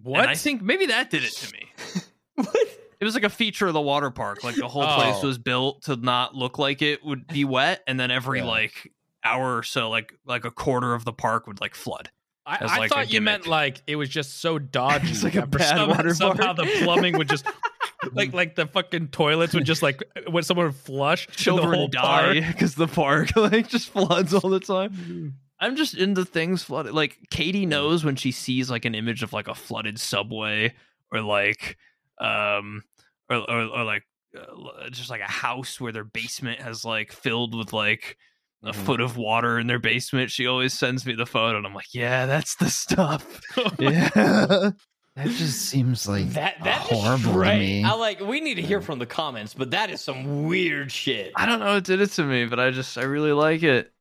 What? And I think maybe that did it to me. what? It was like a feature of the water park. Like the whole place Oh. was built to not look like it would be wet, and then every Yeah. like hour or so, like like a quarter of the park would like flood. I, I like thought you meant like it was just so dodgy. It's like a that for bad some- water somehow park. the plumbing would just like like the fucking toilets would just like when someone would flush, and the children die because the park like just floods all the time. I'm just into things flooded. Like Katie knows when she sees like an image of like a flooded subway or like um or or, or like uh, just like a house where their basement has like filled with like a Mhm. foot of water in their basement. She always sends me the photo, and I'm like, yeah, that's the stuff. yeah. That just seems like That that's horrible to me. I like. We need to hear from the comments, but that is some weird shit. I don't know what did it to me, but I just I really like it.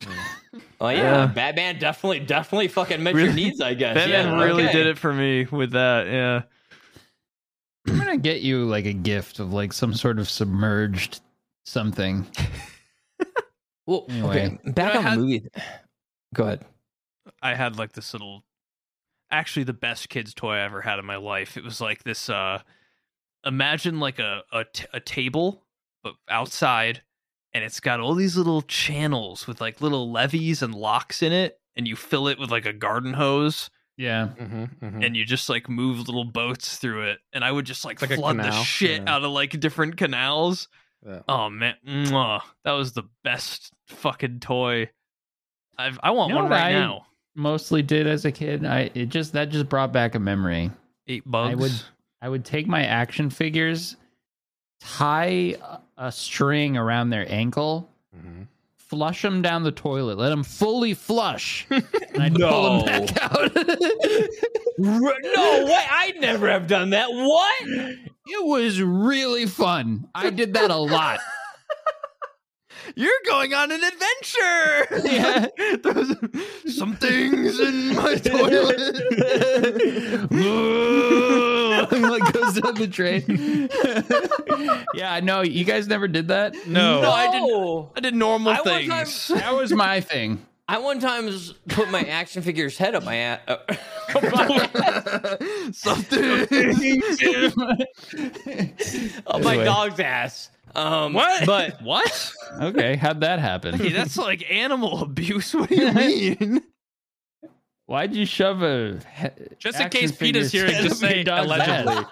Oh yeah, Yeah. Batman definitely, definitely fucking met your needs. I guess. Batman yeah, really okay. did it for me with that. Yeah. I'm gonna get you like a gift of like some sort of submerged something. Well, Anyway. okay, back on had- the movie. Go ahead. I had like this little actually the best kids toy I ever had in my life. It was like this uh imagine like a a, t- a table but outside and it's got all these little channels with like little levees and locks in it and you fill it with like a garden hose Yeah. Mhm, mhm. and you just like move little boats through it and I would just like, like flood the shit yeah. out of like different canals. Yeah. Oh man, mwah. that was the best fucking toy. I've I want You know one right I- now. Mostly did as a kid. I it just that just brought back a memory. Eight bugs. I would I would take my action figures, tie a- a string around their ankle, Mhm. Flush them down the toilet, let them fully flush, and I'd pull No. them back out. no way! I'd never have done that. What? it was really fun. I did that a lot. You're going on an adventure. Yeah. There's some things in my toilet. like goes down the drain. yeah, no, you guys never did that. No. No, I didn't. I did normal I one time- things. That was my thing. I one time put my action figure's head up my ass. Uh, some things. up my Anyway. dog's ass. Um, What? But What? Okay, how'd that happen? Hey, that's like animal abuse. What do you mean? Why'd you shove a he- Just in case Peter's figure's hearing, head just up your say dog's allegedly. ass?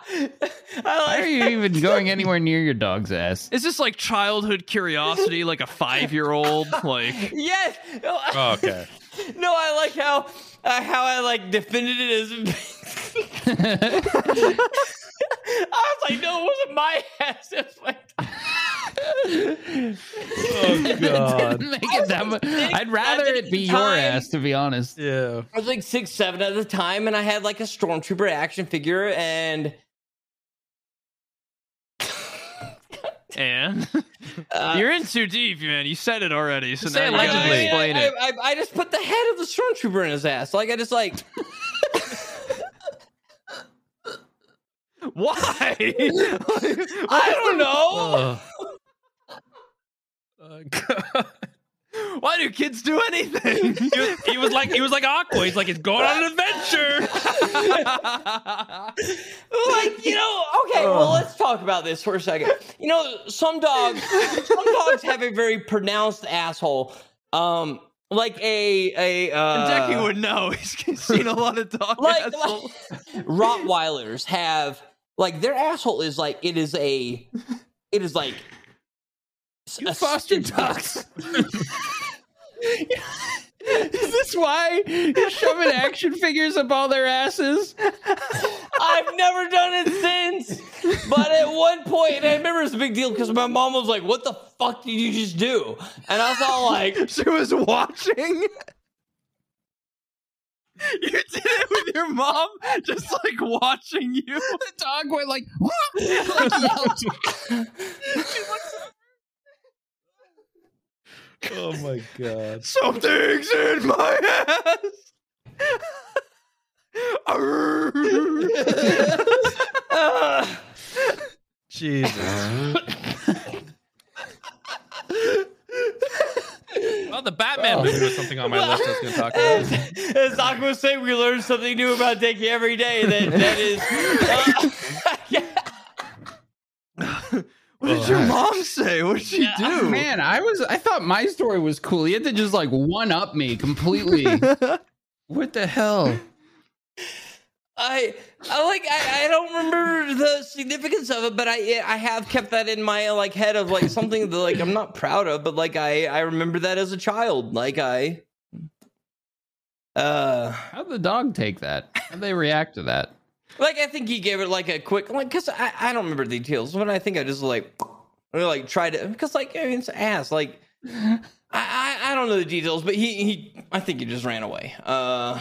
I Why are you even going anywhere near your dog's ass? Is this like childhood curiosity, like a five-year-old? Like, Yes. Oh, okay. no, I like how uh, how I like defended it as. I was like, no, it wasn't my ass. It was my Oh god. didn't make it that much. I'd rather it be your Time. ass, to be honest. Yeah. I was like six, seven at the time, and I had like a stormtrooper action figure, and and uh, you're in too deep, man. You said it already, so Say now you gotta explain I, it. I, I, I just put the head of the stormtrooper in his ass. Like I just like Why? I don't know. Why do kids do anything? he, was, he was like he was like Aqua. He's like he's going on an adventure. like you know okay well let's talk about this for a second you know some dogs some dogs have a very pronounced asshole um like a a uh, Decky would know. He's seen a lot of dog like, assholes. like rottweilers have like their asshole is like it is a it is like You foster dogs. Is this why you're shoving action figures up all their asses? I've never done it since. But at one point, and I remember it was a big deal because my mom was like, "What the fuck did you just do?" And I was all like, She was watching. You did it with your mom, just like watching you. The dog went like, like yelled. Oh my god. Something's in my ass. Arr. Jesus. well, the Batman movie was something on my list I was going to talk as, about. as Doc was saying, we learn something new about Dickie every day. That that is. uh, What did your mom say? What did she do? Man, I was I thought my story was cool. He had to just like one up me completely. what the hell? I, I like I, I don't remember the significance of it, but I I have kept that in my like head of like something that like I'm not proud of, but like I I remember that as a child. Like I uh How'd the dog take that? How'd they react to that? Like I think he gave it like a quick like because I, I don't remember the details, but I think I just like or, like tried to because like I mean, it's ass like I, I I don't know the details, but he he I think he just ran away. Uh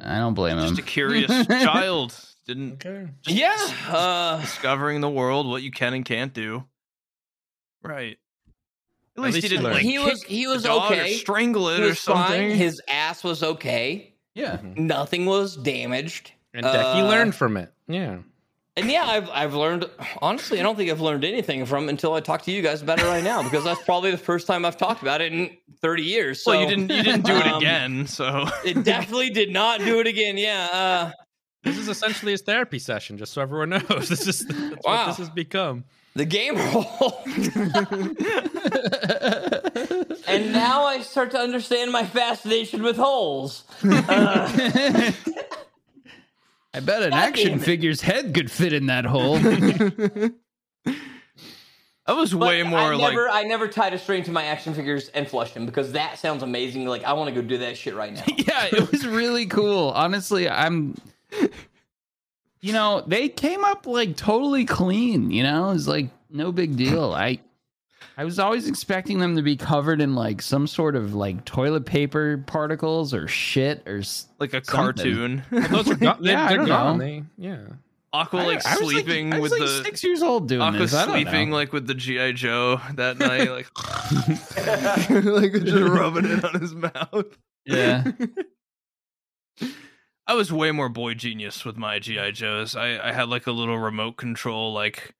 I don't blame him. Just a curious child. Didn't Okay. yeah uh discovering the world, what you can and can't do. Right. At, least, least he didn't learned. like he was he was dog or okay. strangle it He or was fine. something. His ass was okay. Yeah. Nothing was damaged. And Decky Uh, learned from it. Yeah. And yeah, I've I've learned honestly, I don't think I've learned anything from until I talk to you guys about it right now because that's probably the first time I've talked about it in 30 years. So well, you didn't you didn't do it um, again, so It definitely did not do it again. Yeah. Uh, This is essentially his therapy session, just so everyone knows. This is Wow. what this has become. the game hole. and now I start to understand my fascination with holes. Uh, I bet an God action figure's head could fit in that hole. I was but way more I like never, I never tied a string to my action figures and flushed them because that sounds amazing. Like I want to go do that shit right now. yeah, it was really cool. Honestly, I'm. You know, they came up like totally clean. You know, it's like no big deal. I, I was always expecting them to be covered in like some sort of like toilet paper particles or shit or. like a something. cartoon. Those are gone. Yeah, They're don't gone. They, yeah. Aqua I- like I was, sleeping I was, with like, the six years old doing Aqua this. I don't sleeping know. like with the GI Joe that night, like like just rubbing it on his mouth. yeah. I was way more boy genius with my GI Joes. I I had like a little remote control like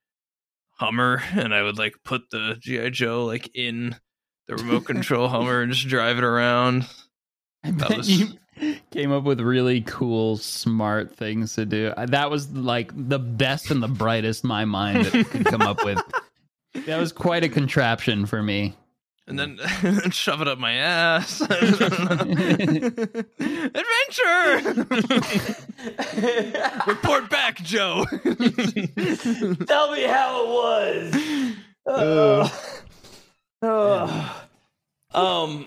Hummer, and I would like put the GI Joe like in the remote control Hummer and just drive it around. I bet was- you came up with really cool, smart things to do. Uh, That was like the best and the brightest my mind could come up with. That was quite a contraption for me. And then and shove it up my ass. Adventure! Report back, Joe. Tell me how it was. Oh. Oh. um,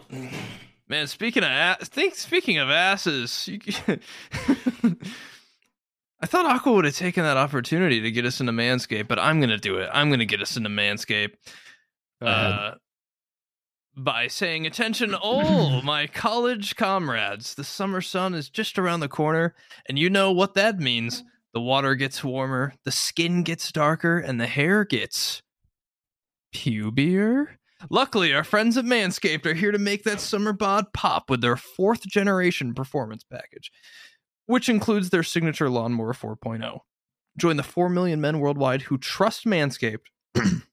Man, speaking of ass, think speaking of asses, you, I thought Aqua would have taken that opportunity to get us into Manscaped, but I'm gonna do it. I'm gonna get us into Manscaped Go uh, by saying, "Attention, all my college comrades! The summer sun is just around the corner, and you know what that means. The water gets warmer, the skin gets darker, and the hair gets pubier." Luckily, our friends at Manscaped are here to make that summer bod pop with their fourth generation performance package, which includes their signature lawnmower 4.0. Join the 4 million men worldwide who trust Manscaped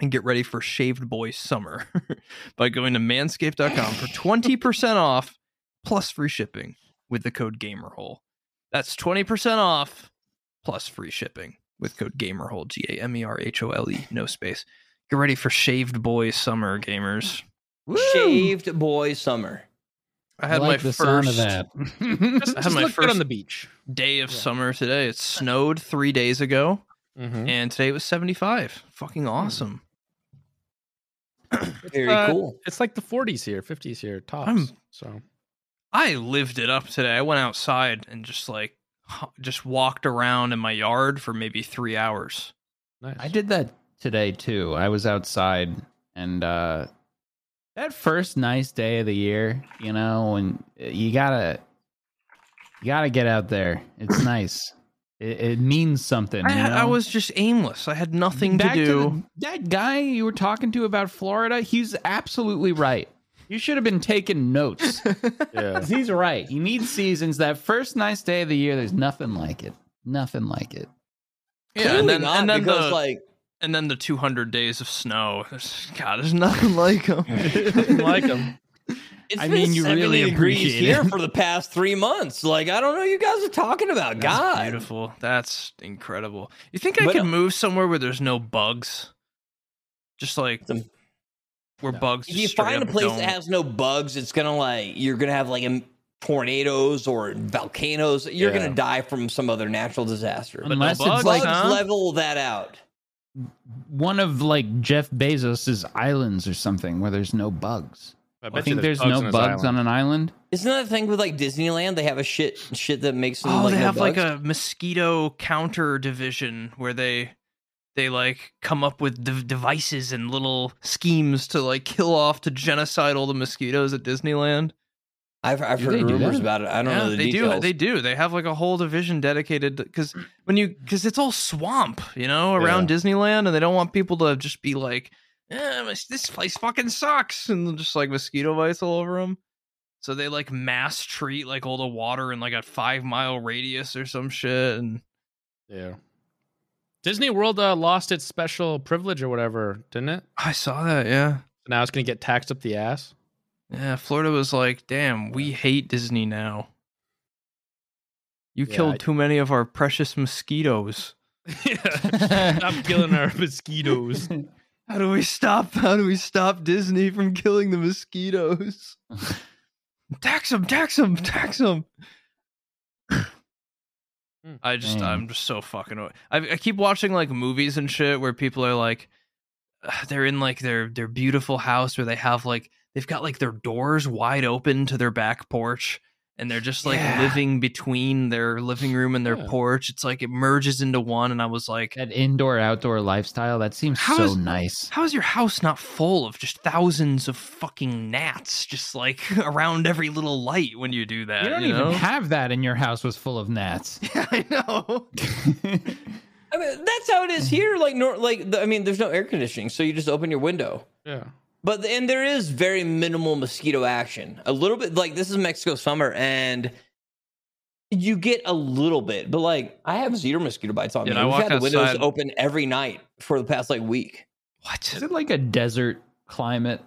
and get ready for shaved boy summer by going to manscaped.com for 20% off plus free shipping with the code GAMERHOLE. That's 20% off plus free shipping with code GAMERHOLE, G A M E R H O L E, no space. Get ready for shaved boy summer, gamers. shaved boy summer. I had like my the first sound of that. Just, I had just my look good on the beach. day of Yeah. summer today. It snowed three days ago, Mm-hmm. and today it was 75. Fucking awesome. Very uh, cool. It's like the 40s here, 50s here, tops. I'm- so I lived it up today. I went outside and just like just walked around in my yard for maybe three hours. nice. I did that today too. I was outside and uh that first nice day of the year, you know, when you gotta you gotta get out there. It's nice. It, it means something. I, you know? I was just aimless. I had nothing Back to do. the- that guy you were talking to about Florida, he's absolutely right. You should have been taking notes. Yeah. 'Cause he's right. You need seasons. That first nice day of the year, there's nothing like it. Nothing like it. yeah, Clearly and then not, and then because the like and then the 200 days of snow. There's, God, there's nothing like them. like them. It's I been mean, you 70 really degrees appreciate here it. for the past three months. Like I don't know, what you guys are talking about. That's God, beautiful. That's incredible. You think I But, could uh, move somewhere where there's no bugs? Just like Some- where No. bugs. if you find a place don't- that has no bugs, it's gonna like you're gonna have like a tornadoes or volcanoes. You're Yeah. gonna die from some other natural disaster. no Unless bugs, it's Bugs like huh? level that out. one of like Jeff Bezos's islands or something where there's no bugs. I, I bet you think there's bugs no on his bugs on an island. Isn't that the thing with like Disneyland? They have a shit shit that makes them Oh, like they no have like a mosquito counter division where they they like come up with dev- devices and little schemes to like kill off to genocide all the mosquitoes at Disneyland. I've, I've Do heard rumors about it. I don't yeah, know the they details. do. They do. They have like a whole division dedicated because when you because it's all swamp, you know, around Disneyland, and they don't want people to just be like, eh, this- this place fucking sucks, and just like mosquito bites all over them. So they like mass treat like all the water in like a five mile radius or some shit, and Yeah. Disney World uh, lost its special privilege or whatever, didn't it? I saw that. Yeah, Now it's going to get taxed up the ass. yeah. Florida was like, damn, we hate Disney now. You Yeah, killed I- too many of our precious mosquitoes. yeah, stop killing our mosquitoes. How do we stop? How do we stop Disney from killing the mosquitoes? tax them, tax them, tax them. Hmm. I just, Dang. I'm just so fucking. I, I keep watching like movies and shit where people are like, they're in like their their beautiful house where they have like they've got like their doors wide open to their back porch and they're just like Yeah. living between their living room and their Yeah. porch. It's like it merges into one, and I was like, that indoor outdoor lifestyle that seems How so is- nice. How is your house not full of just thousands of fucking gnats just like around every little light when you do that? You don't you even know? have that and your house was full of gnats. Yeah, I know. I mean, that's how it is here. Like, nor, like the, I mean, there's no air conditioning, so you just open your window. Yeah. But and there is very minimal mosquito action. A little bit like this is Mexico summer, and you get a little bit, but like I have zero mosquito bites on Yeah, me. I We've walk had the windows open every night for the past like week. What? Is it like a desert climate,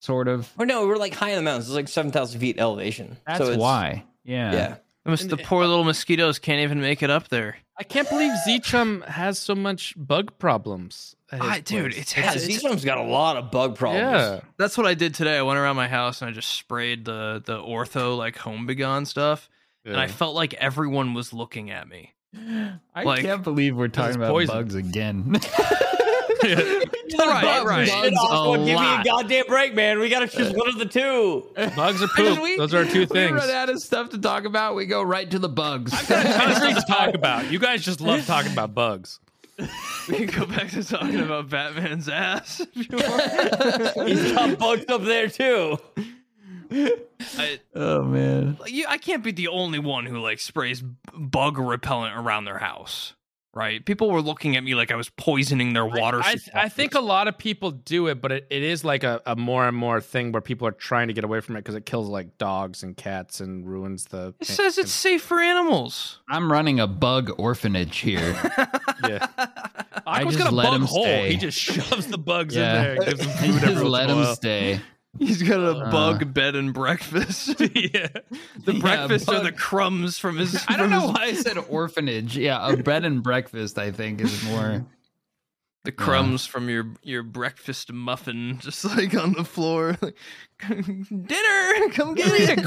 sort of? Or no, we're like high in the mountains. It's like seven thousand feet elevation. That's so it's, why. Yeah. Yeah. The, mos- the poor uh, little mosquitoes can't even make it up there. I can't believe Z-Chum has so much bug problems. I- dude, place. it's- Yeah, it's- Z-Chum's got a lot of bug problems. yeah. That's what I did today. I went around my house and I just sprayed the the ortho like home begon stuff, and I felt like everyone was looking at me. I Like- can't believe we're talking about poison. bugs again. Right, Bugs right. bugs Oh, a give me a goddamn break, man. We gotta choose one of the two. Bugs or Because poop. we- Those are our two We things. run out of stuff to talk about. We go right to the bugs. Tons to talk about. You guys just love talking about bugs. We can go back to talking about Batman's ass if you want. He's got bugs up there too. I, oh man. you, I can't be the only one who like sprays bug repellent around their house, right? People were looking at me like I was poisoning their water. I, I supplies. think a lot of people do it, but it, it is like a, a more and more thing where people are trying to get away from it because it kills like dogs and cats and ruins the. it says it's safe for animals. I'm running a bug orphanage here. yeah. I Aqua's just got a let bug him hole. stay. He just shoves the bugs Yeah. in there, and gives them I food just let once him stay. He's got a Uh, bug bed and breakfast. yeah. The Yeah, breakfast are the crumbs from his. I don't know his- why I said orphanage. Yeah, a bed and breakfast. I think is more. the crumbs from your your breakfast muffin, just like on the floor. Dinner, come get it.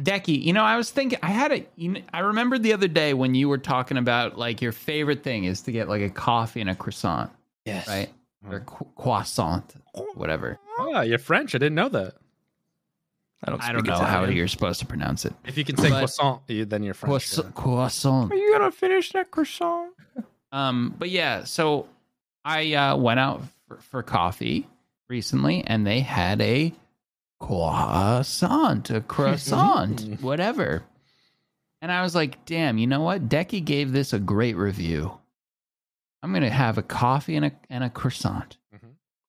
Decky, you know, I was thinking, I had a, you know, I remembered the other day when you were talking about like your favorite thing is to get like a coffee and a croissant, Yes. right? Or qu- croissant, whatever. Oh, you're French. I didn't know that. I don't, I don't speak know how you're supposed to pronounce it. If you can say But- croissant, you, then you're French. Croissant. croissant. Are you gonna finish that croissant? Um, but yeah, so I uh, went out for, for coffee recently, and they had a croissant, a croissant, mm-hmm. whatever. And I was like, "Damn, you know what? Decky gave this a great review. I'm gonna have a coffee and a and a croissant." Mm-hmm.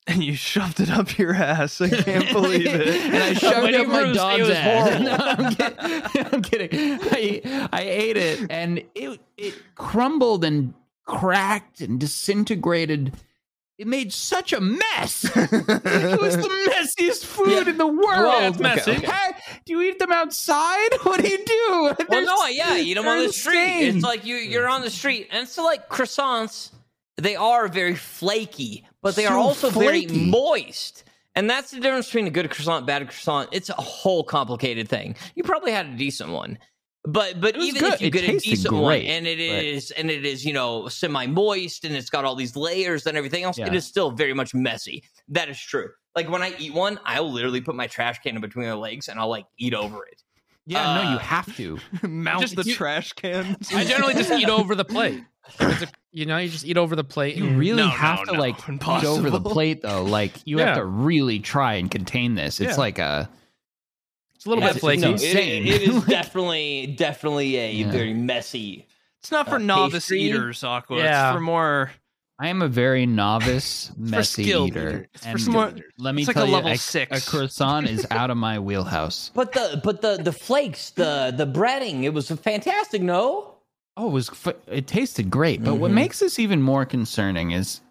and you shoved it up your ass. I can't believe it. and I shoved When it up my roosted, dog's ass. No, I'm, kidding. I'm kidding. I I ate it and it it crumbled and cracked and disintegrated. It made such a mess. it was the messiest food in the world. Yeah, it's messy. Hey, do you eat them outside? What do you do? Well, There's- no, yeah, eat them on the street. stained. It's like you you're on the street, and so like croissants, they are very flaky, but they are So also very moist. And that's the difference between a good croissant, bad croissant. It's a whole complicated thing. You probably had a decent one, but but even good. if you It get a tasted decent one, and it is but- is and it is you know semi moist, and it's got all these layers and everything else, it Yeah. is still very much messy. That is true. Like when I eat one, I will literally put my trash can in between my legs, and I'll like eat over it. yeah, no, uh, you have to. Mount Just- the you- trash can. I generally just eat over the plate. A, you know, you just eat over the plate. You really No, have no, to no. like eat Impossible. over the plate though. Like you Yeah. have to really try and contain this. It's Yeah. like a It's a little Yeah, bit it's flaky. No, it- it is Like- definitely definitely a Yeah. very messy. It's not for Uh, novice pastry? eaters, Aqua. Yeah. It's for more. I am a very novice, messy skilled eater. eaters. It's for and smart- let me it's like tell a you, level a, six. a croissant is out of my wheelhouse. But the but the the flakes, the the breading, it was fantastic. No, Oh, it was it tasted great. But what Mhm. makes this even more concerning is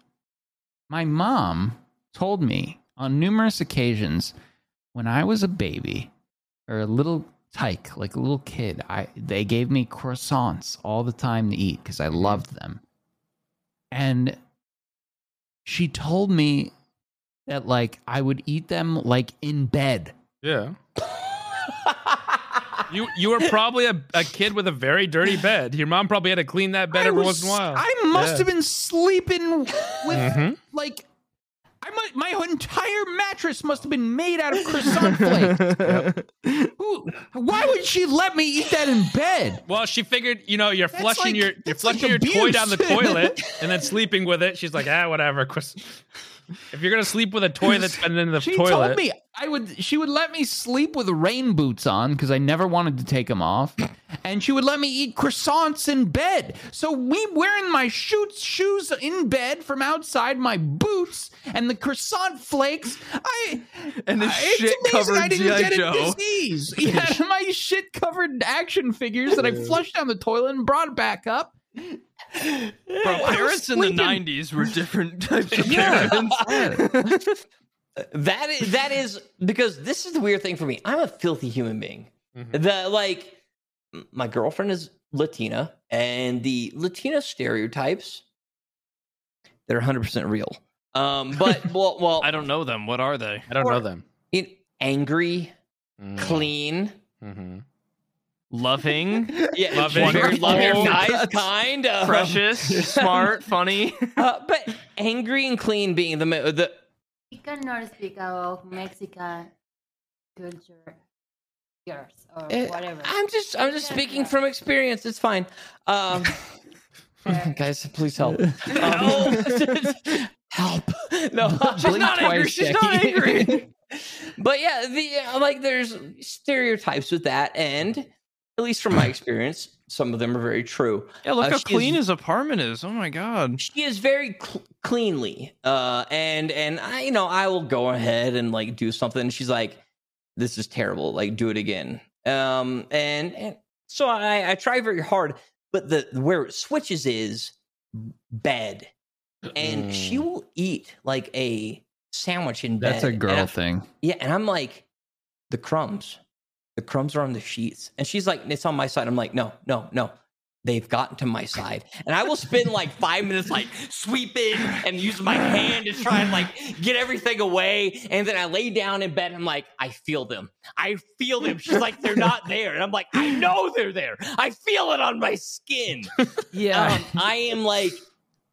my mom told me on numerous occasions when I was a baby or a little tyke, like a little kid, I they gave me croissants all the time to eat because I loved them. And she told me that like I would eat them like in bed. Yeah. You you were probably a, a kid with a very dirty bed. Your mom probably had to clean that bed I every was- once in a while. I must Yeah. have been sleeping with Mhm. like I might, my entire mattress must have been made out of croissant flakes. Who, why would she let me eat that in bed? Well, she figured, you know, you're That's flushing like- your you're that's like flushing your toy down the toilet and then sleeping with it. She's like, ah, whatever. Chris- If you're gonna sleep with a toy that's been in the She toilet, told me I would. She would let me sleep with rain boots on because I never wanted to take them off, and she would let me eat croissants in bed. So we wearing my shoes shoes in bed from outside my boots and the croissant flakes. I And his I- shit covered I didn't G.I. get a Joe. disease. Yeah, my shit covered action figures that I flushed down the toilet and brought back up. Bro, parents in the '90s were different types of Yeah. parents. that is that is because this is the weird thing for me. I'm a filthy human being. Mhm. The like, my girlfriend is Latina, and the Latina stereotypes they're 100 percent real. Um, but well, well, I don't know them. What are they? I don't know them. in, angry, Mm. clean, Mhm. Loving, yeah, Loving. very loving, Wonderful. nice, kind, um, precious, smart, funny. uh, but angry and clean being the ma- the We cannot speak about Mexican culture, yours or Eh, whatever. I'm just I'm just speaking from experience. It's fine. Um, guys, please help. Um, help. No, She's not angry. twice, She's not angry. but yeah, the uh, like there's stereotypes with that, and at least from my experience, some of them are very true. Yeah, look Uh, how clean is- his apartment is. Oh my god. She is very cl- cleanly, uh, and and I, you know, I will go ahead and like do something. She's like, "This is terrible. Like, do it again." Um, and, and so I, I try very hard, but the where it switches is bed, and she Mm. will eat like a sandwich in bed. That's a and girl I- thing. yeah, and I'm like, the crumbs. The crumbs are on the sheets. And she's like, it's on my side. I'm like, no, no, no. They've gotten to my side. And I will spend like five minutes like sweeping and using my hand to try and like get everything away. And then I lay down in bed. And I'm like, I feel them. I feel them. She's like, they're not there. And I'm like, I know they're there. I feel it on my skin. Yeah. Um, I am like,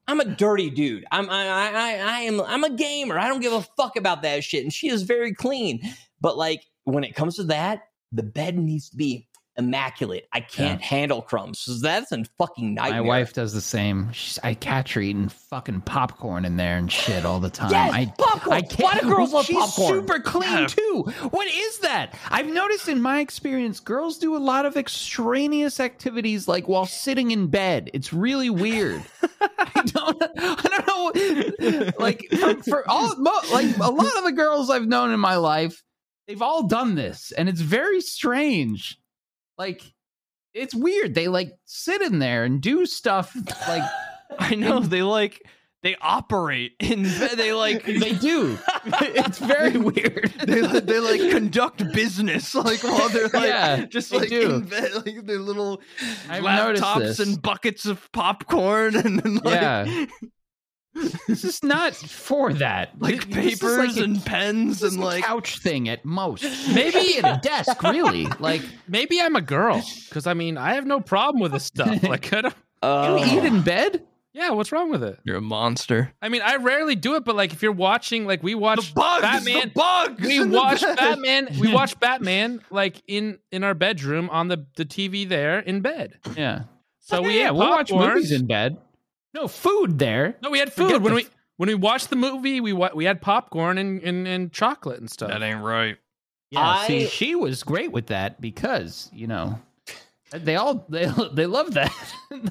I'm a dirty dude. I'm I, I I I am I'm a gamer. I don't give a fuck about that shit. And she is very clean. But like when it comes to that, the bed needs to be immaculate. I can't handle crumbs. So that's a fucking nightmare. My wife does the same. She's, I catch her eating fucking popcorn in there and shit all the time. Yes, I, popcorn. I Why do girls love she's popcorn? super clean Yeah. too. What is that? I've noticed in my experience, girls do a lot of extraneous activities like while sitting in bed. It's really weird. I don't. I don't know. Like for, for all, like a lot of the girls I've known in my life, they've all done this, and it's very strange. Like it's weird. They like sit in there and do stuff like I know they like they operate in. They like they do. It's very weird. they, they like conduct business like while they're like Yeah, just like do. in bed, like their little I've laptops and buckets of popcorn and then like Yeah. This is not for that. like This papers like a- and pens this is and a like couch thing at most. Maybe- Maybe at a desk, really. Like Maybe I'm a girl because I mean I have no problem with this stuff. Like, I don't, Oh. you uh. eat in bed. yeah, what's wrong with it? you're a monster. I mean, I rarely do it, but like if you're watching, like we watch bugs, Batman, the bugs. we in the watch. Batman, we watch Batman like in in our bedroom on the the TV there in bed. Yeah. So we yeah, ate we'll watch popcorn. movies in bed. No food there. No, we had Forget food when the we when we watched the movie. We wa- we had popcorn and, and and chocolate and stuff. That ain't right. Yeah, see, she was great with that because you know they all they they love that.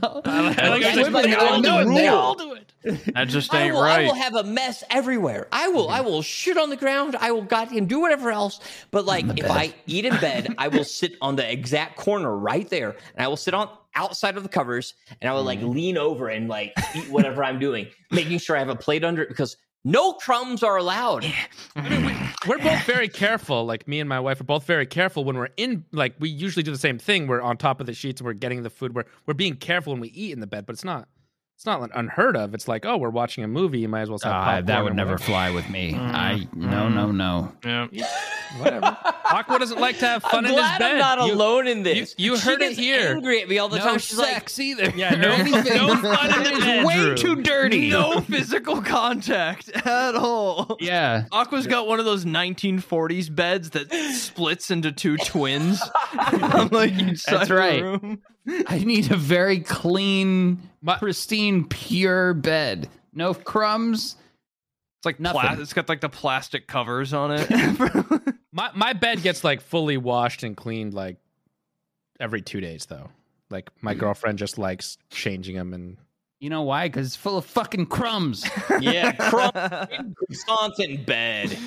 No, I like Yeah, like women, all I know the it, they all do it. That just I ain't will, I will have a mess everywhere. I will. I will shit on the ground. I will goddamn do whatever else. But like, if I eat in bed, I will sit on the exact corner right there, and I will sit on outside of the covers, and I will like mm-hmm. lean over and like eat whatever I'm doing, making sure I have a plate under it because no crumbs are allowed. I mean, We're both very careful. Like me and my wife are both very careful when we're in. Like we usually do the same thing. We're on top of the sheets and we're getting the food. We're we're being careful when we eat in the bed, but it's not. It's not unheard of. It's like, oh, we're watching a movie. You might as well have ah, popcorn that would never whatever. fly with me. Mm. I no no no. yeah. Whatever. Aqua doesn't like to have fun I'm in his bed. I'm not You- alone in this. you She heard it here. Angry at me all the No time. She's like, sex either. Yeah, no, no fun in the It's way too dirty. No physical contact at all. Yeah. Aqua's got one of those 1940s beds that splits into two twins. on like That's right. room. I need a very clean, pristine, pure bed. No crumbs. It's like Nothing. pla- it's got like the plastic covers on it. My my bed gets like fully washed and cleaned like every two days though. Like my girlfriend just likes changing them and You know why? Because it's full of fucking crumbs. yeah, crumbs in croissants in bed.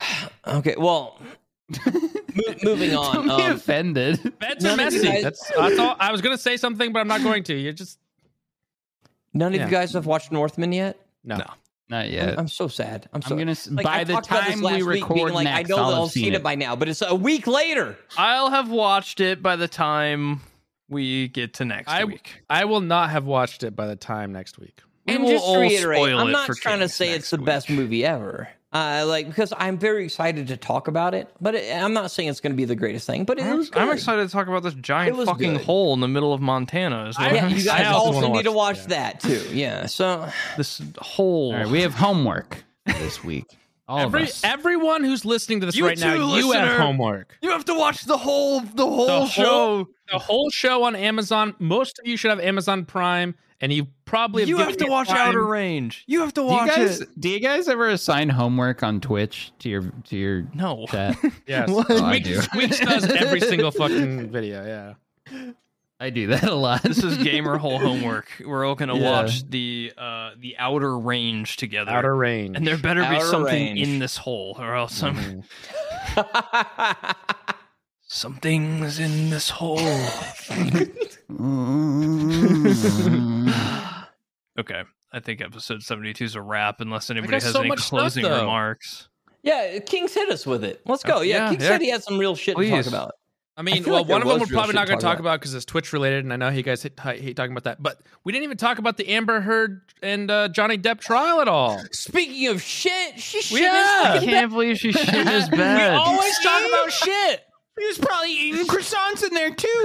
Okay, well, mo- moving on. Don't be Um, offended. beds None are messy. guys- That's, that's all. I was gonna say something, but I'm not going to. You're just none of Yeah. you guys have watched Northman yet. no. No. Not I'm, yet. I'm so sad. I'm so. I'm gonna s- like, by I the talked about this time last we week, record being like, next, I know I'll have seen seen it. it. by now, but it's a week later. I'll have watched it by the time we get to next I- week. I will not have watched it by the time next week. We and will just to all reiterate, spoil I'm not trying to say it's the week. best movie ever. Uh, like because I'm very excited to talk about it, but it, I'm not saying it's going to be the greatest thing. But it I'm, was. I'm excited to talk about this giant fucking good. hole in the middle of Montana. Is I- Yeah, you guys I also also, wanna need to watch- watch that too. Yeah. So this hole. All right, we have homework this week. All Every of us. everyone who's listening to this You right now, too, you have homework. you have to watch the whole the whole The show. whole- The whole show on Amazon. Most of you should have Amazon Prime, and you probably have you have to watch Prime. Outer Range. You have to do you watch guys it. do you guys ever assign homework on Twitch to your to your No. chat? Yes, What? Oh, I Weeks, do. Weeks does every single fucking video. Yeah. I do that a lot. This is gamer hole homework. We're all gonna Yeah. watch the uh the Outer Range together. Outer range. and there better be something Range. in this hole, or else I'm Mhm. Something's in this hole. okay, I think episode seventy two is a wrap, unless anybody has so any much stuff, closing remarks. yeah, King's hit us with it. Let's go. Yeah, Yeah, King yeah. said he had some real shit to talk about. I mean, feel well, like one of them we're probably not going to talk talk about because it's Twitch related, and I know you guys hate, hate talking about that. But we didn't even talk about the Amber Heard and uh, Johnny Depp trial at all. Speaking of shit, she shit Yeah. I can't believe she shit in his bed. We always talk about shit. He was probably eating croissants in there too.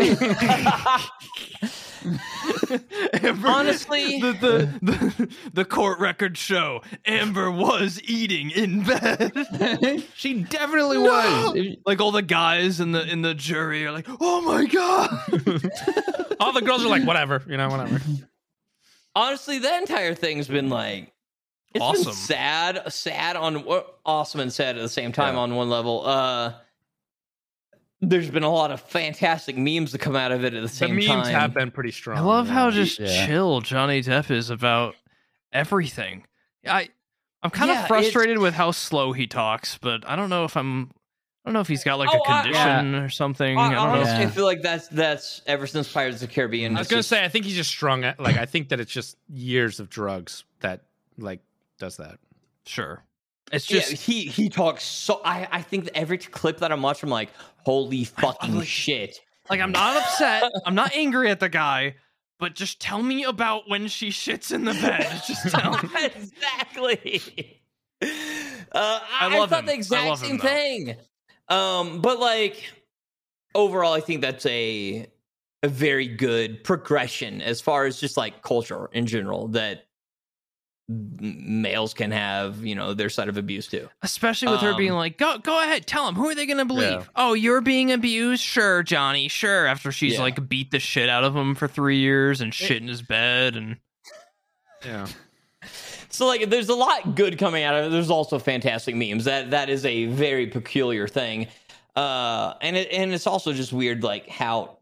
Amber- Honestly- the, the the the court records show Amber was eating in bed. she definitely was. like all the guys in the in the jury are like, "Oh my god!" All the girls are like, whatever, you know, whatever. Honestly, that entire thing's been like it's Awesome. been sad, sad on what awesome and sad at the same time Yeah. on one level. Uh there's been a lot of fantastic memes that come out of it at the same time. The memes time. have been pretty strong. I love yeah. how just Yeah. chill Johnny Depp is about everything. I I'm kind Yeah, of frustrated with how slow he talks, but I don't know if I'm. I don't know if he's got like Oh, a I- condition or something. I, I, don't know. honestly, I feel like that's that's ever since Pirates of the Caribbean. I was gonna just- say, I think he's just strung. At, like, I think that it's just years of drugs that like does that. Sure, it's yeah, just he he talks so. I I think that every clip that I'm watching, I'm like, holy fucking like- shit. like I'm not upset. I'm not angry at the guy, but just tell me about when she shits in the bed. Just tell me. exactly. Uh, I, I love thought him. the exact love him, same thing. Um, but like overall, I think that's a a very good progression as far as just like culture in general that males can have, you know, their side of abuse too. Especially with her being Um, like, "Go, go ahead, tell him. Who are they going to believe? Yeah. Oh, you're being abused. Sure, Johnny. Sure." After she's Yeah. like beat the shit out of him for three years and shit in his bed, and Yeah. So like there's a lot good coming out of it. There's also fantastic memes. That that is a very peculiar thing. Uh and it and it's also just weird like how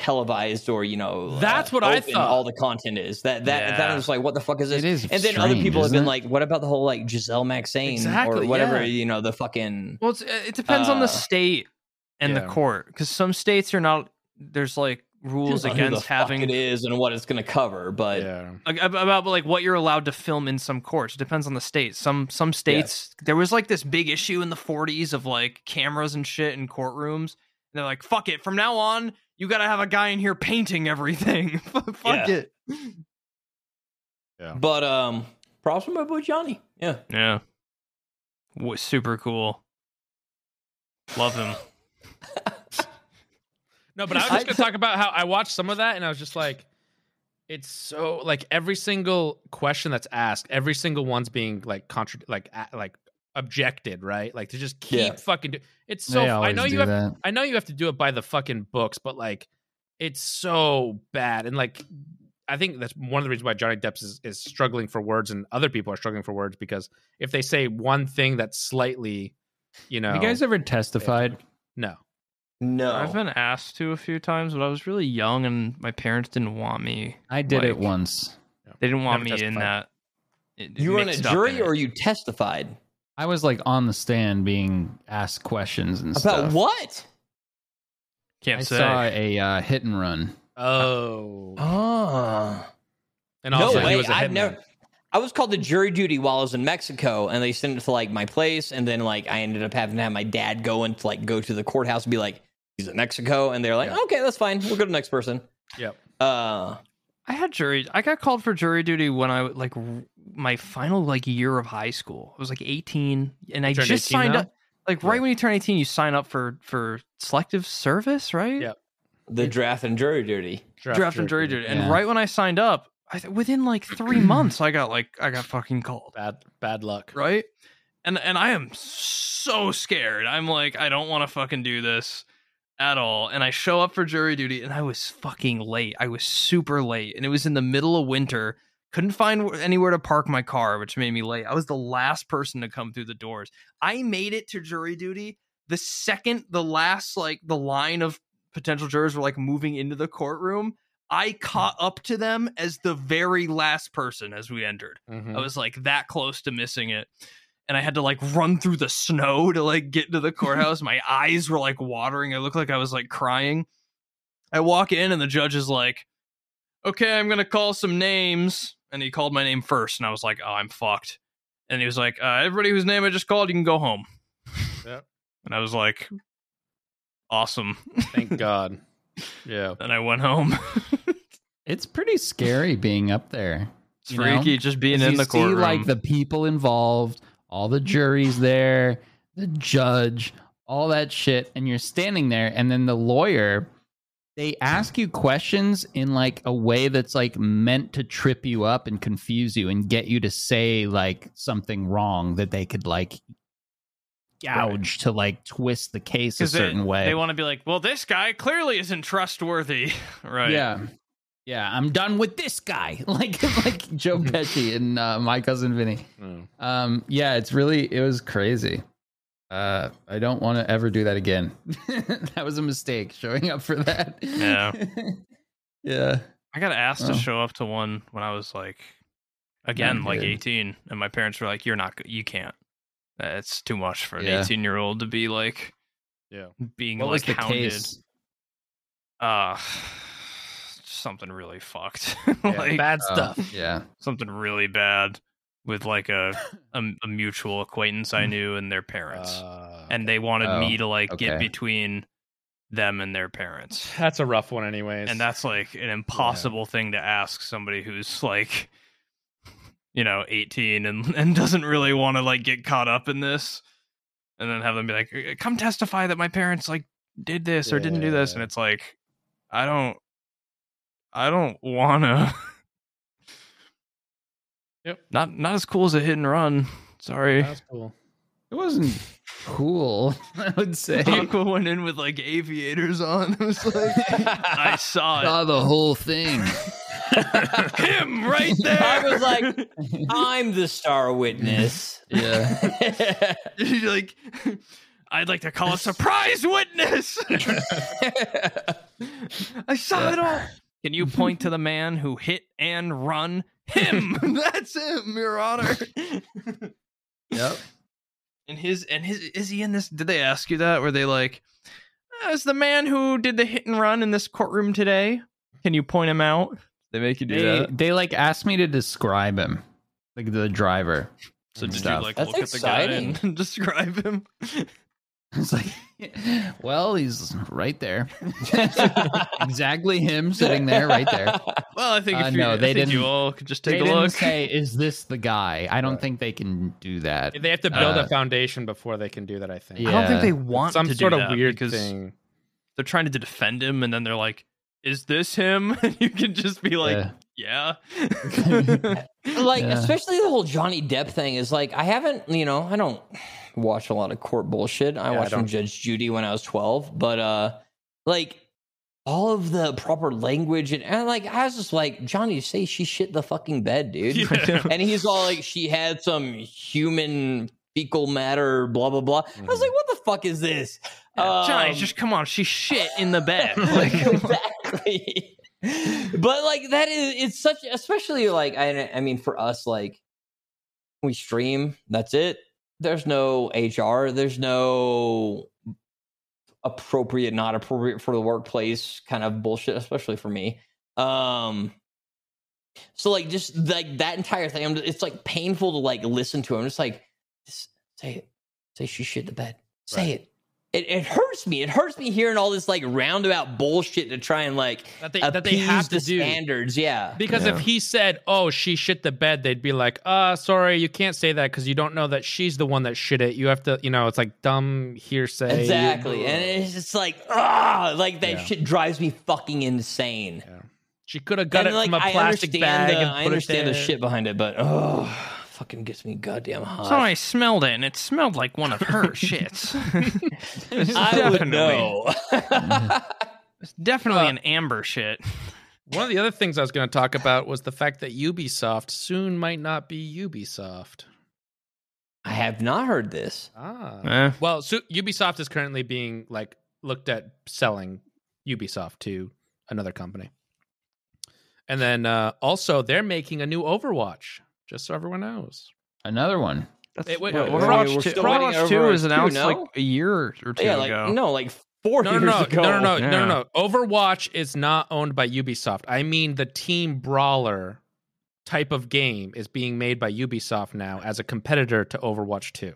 televised or you know That's uh, what I open thought. all the content is. That that that Yeah. is like what the fuck is this? It is and then other people have been it? like, what about the whole like Giselle Maxine Exactly, or whatever, yeah. you know, the fucking well, it's, it depends on Uh, the state and the court because some states are not. There's like rules Depends on who the against having it is and what it's gonna cover, but Yeah. Like, about like what you're allowed to film in some courts. It depends on the state. Some some states there was like this big issue in the 40s of like cameras and shit in courtrooms. And they're like, "Fuck it, from now on, you got to have a guy in here painting everything." Fuck Yeah. it. but um props for my boy Johnny. Yeah. Yeah. Was super cool. Love him. No, but I was just gonna talk about how I watched some of that and I was just like, it's so like every single question that's asked, every single one's being like contra like a- like objected, right? Like to just keep Yeah. fucking. Do- it's so. They I know you have. that. I know you have to do it by the fucking books, but like, it's so bad and like. I think that's one of the reasons why Johnny Depp is, is struggling for words and other people are struggling for words because if they say one thing that's slightly, you know, Have you guys ever testified? no, No. I've been asked to a few times, but I was really young and my parents didn't want me. I did it once. They didn't want Never me in that. it- you were in a mixed in jury or you testified? I was like on the stand being asked questions and About stuff. what? Can't I say. saw a uh, hit and run. oh, Oh. and No also he way. was a I've hitman. never. I was called to jury duty while I was in Mexico, and they sent it to like my place, and then like I ended up having to have my dad go and like go to the courthouse and be like, "He's in Mexico," and they're like, Yeah. "Okay, that's fine. We'll go to the next person." Yep. Uh, I had jury. I got called for jury duty when I like r- my final like year of high school. I was like 18, and I just signed now? up. Like right Yeah. when you turn 18, you sign up for for selective service, right? Yep. the draft and jury duty. Draft and jury duty. And Yeah. right when I signed up, I th- within like three months, I got like I got fucking called. Bad, bad luck. Right. And and I am so scared. I'm like I don't want to fucking do this at all. And I show up for jury duty, and I was fucking late. I was super late, and it was in the middle of winter. Couldn't find anywhere to park my car, which made me late. I was the last person to come through the doors. I made it to jury duty the second the last like the line of potential jurors were like moving into the courtroom. I caught up to them as the very last person as we entered. Mhm. I was like that close to missing it. And I had to like run through the snow to like get to the courthouse. My eyes were like watering. I looked like I was like crying. I walk in and the judge is like, okay, I'm going to call some names. And he called my name first. And I was like, oh, I'm fucked. And he was like, uh, everybody whose name I just called, you can go home. Yep. And I was like, awesome. Thank God. Yeah. and I went home. It's pretty scary being up there. it's You know? freaky just being in you the see, courtroom. like the people involved, all the juries there, the judge, all that shit, and you're standing there, and then the lawyer they ask you questions in like a way that's like meant to trip you up and confuse you and get you to say like something wrong that they could like gouge to like twist the case a certain they, way. They want to be like, well, this guy clearly isn't trustworthy, right? Yeah. Yeah, I'm done with this guy. Like like Joe Pesci and uh, my cousin Vinny. Mm. Um yeah, it's really it was crazy. Uh I don't want to ever do that again. that was a mistake showing up for that. Yeah. yeah. I got asked Oh. to show up to one when I was like, again, like good. 18, and my parents were like, "You're not, go- you can't. Uh, It's too much for an Yeah. 18 year old to be like, Yeah. being What like was the hounded." case? Uh, something really fucked, Yeah, like bad Oh, stuff. yeah. something really bad with like a, a a mutual acquaintance I knew and their parents, Uh, and they wanted Oh, me to like get between them and their parents. that's a rough one, anyways. and that's like an impossible thing to ask somebody who's like you know 18 and and doesn't really want to like get caught up in this and then have them be like "Uh, come testify that my parents like did this or didn't do this and it's like i don't i don't want to Yep. not not as cool as a hit and run sorry that's cool. It wasn't cool, I would say. Aqua went in with like aviators on. It was like I saw Saw the whole thing. Him right there. I was like, I'm the star witness. Yeah. You're like, I'd like to call a surprise witness. I saw it all. Can you point to the man who hit and run him? That's him, Your Honor. Yep. And his and his is he in this? Did they ask you that? Were they like, ah, as the man who did the hit and run in this courtroom today? Can you point him out? They make you do They, that. they like asked me to describe him, like the driver. So did stuff. you like That's look at the guy exciting. and describe him? It's like, well, he's right there. exactly him sitting there, right there. Well, I think Uh, if you, no, I they think didn't- You all could just They take a didn't look. say, "Is this the guy?" I don't think they can do that. They have to build Uh, a foundation before they can do that. I think. Yeah. I don't think they want some to sort do of that weird because thing. they're trying to defend him, and then they're like, "Is this him?" And you can just be like, Yeah. "Yeah." like Yeah. especially the whole Johnny Depp thing is like I haven't you know I don't watch a lot of court bullshit. I Yeah, watched from don't. Judge Judy when I was twelve, but uh like all of the proper language and, and like I was just like Johnny say she shit the fucking bed, dude. Yeah. and he's all like she had some human fecal matter, blah blah blah. I was like, what the fuck is this? Johnny, Um, just come on. She shit in the bed. Like, exactly. but like that is it's such especially like I I mean for us like we stream that's it. There's no HR. There's no appropriate, not appropriate for the workplace kind of bullshit, especially for me. Um. So like just like that entire thing, I'm, it's like painful to like listen to. I'm just like, just say it, say she shit the bed, say Right. it. It, it hurts me. It hurts me hearing all this like roundabout bullshit to try and like That they that they appease have to the do. standards. Yeah. Because if he said, "Oh, she shit the bed," they'd be like, "Uh, sorry, you can't say that because you don't know that she's the one that shit it. You have to, you know, it's like dumb hearsay." Exactly. And it's just like, ah, like that Yeah. shit drives me fucking insane. She could have got and it like from a I plastic bag the, and I understand it the shit behind it, but oh, fucking gets me goddamn hot. so I smelled it, and it smelled like one of her shits. I would definitely- know. It's definitely Uh, an amber shit. One of the other things I was going to talk about was the fact that Ubisoft soon might not be Ubisoft. I have not heard this. Ah. Eh. Well, so Ubisoft is currently being like looked at selling Ubisoft to another company. And then uh, also they're making a new Overwatch, just so everyone knows. Another one. It- wait, Yeah, wait, Overwatch, 2, still waiting Overwatch over 2 was two, announced no? like a year or two yeah, like ago. no, like four No, years no, no, ago. no, no, no, Yeah. no, no. Overwatch is not owned by Ubisoft. I mean, the team brawler type of game is being made by Ubisoft now as a competitor to Overwatch 2.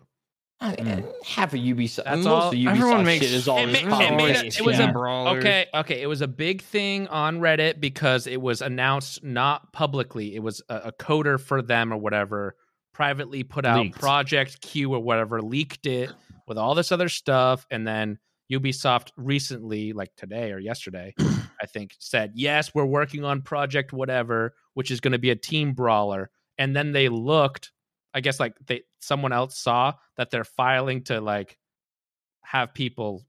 I hmm. mean, half of Ubisoft. That's most all- of Ubisoft everyone makes- shit is it all It, just ma- it made a- it was yeah. a Brawlers. okay, okay. It was a big thing on Reddit because it was announced not publicly. It was a, a coder for them or whatever privately put out Leaked. Project Q or whatever, leaked it with all this other stuff, and then Ubisoft recently, like today or yesterday, I think, said, yes, we're working on project whatever, which is going to be a team brawler. And then they looked, I guess like they someone else saw that they're filing to like have people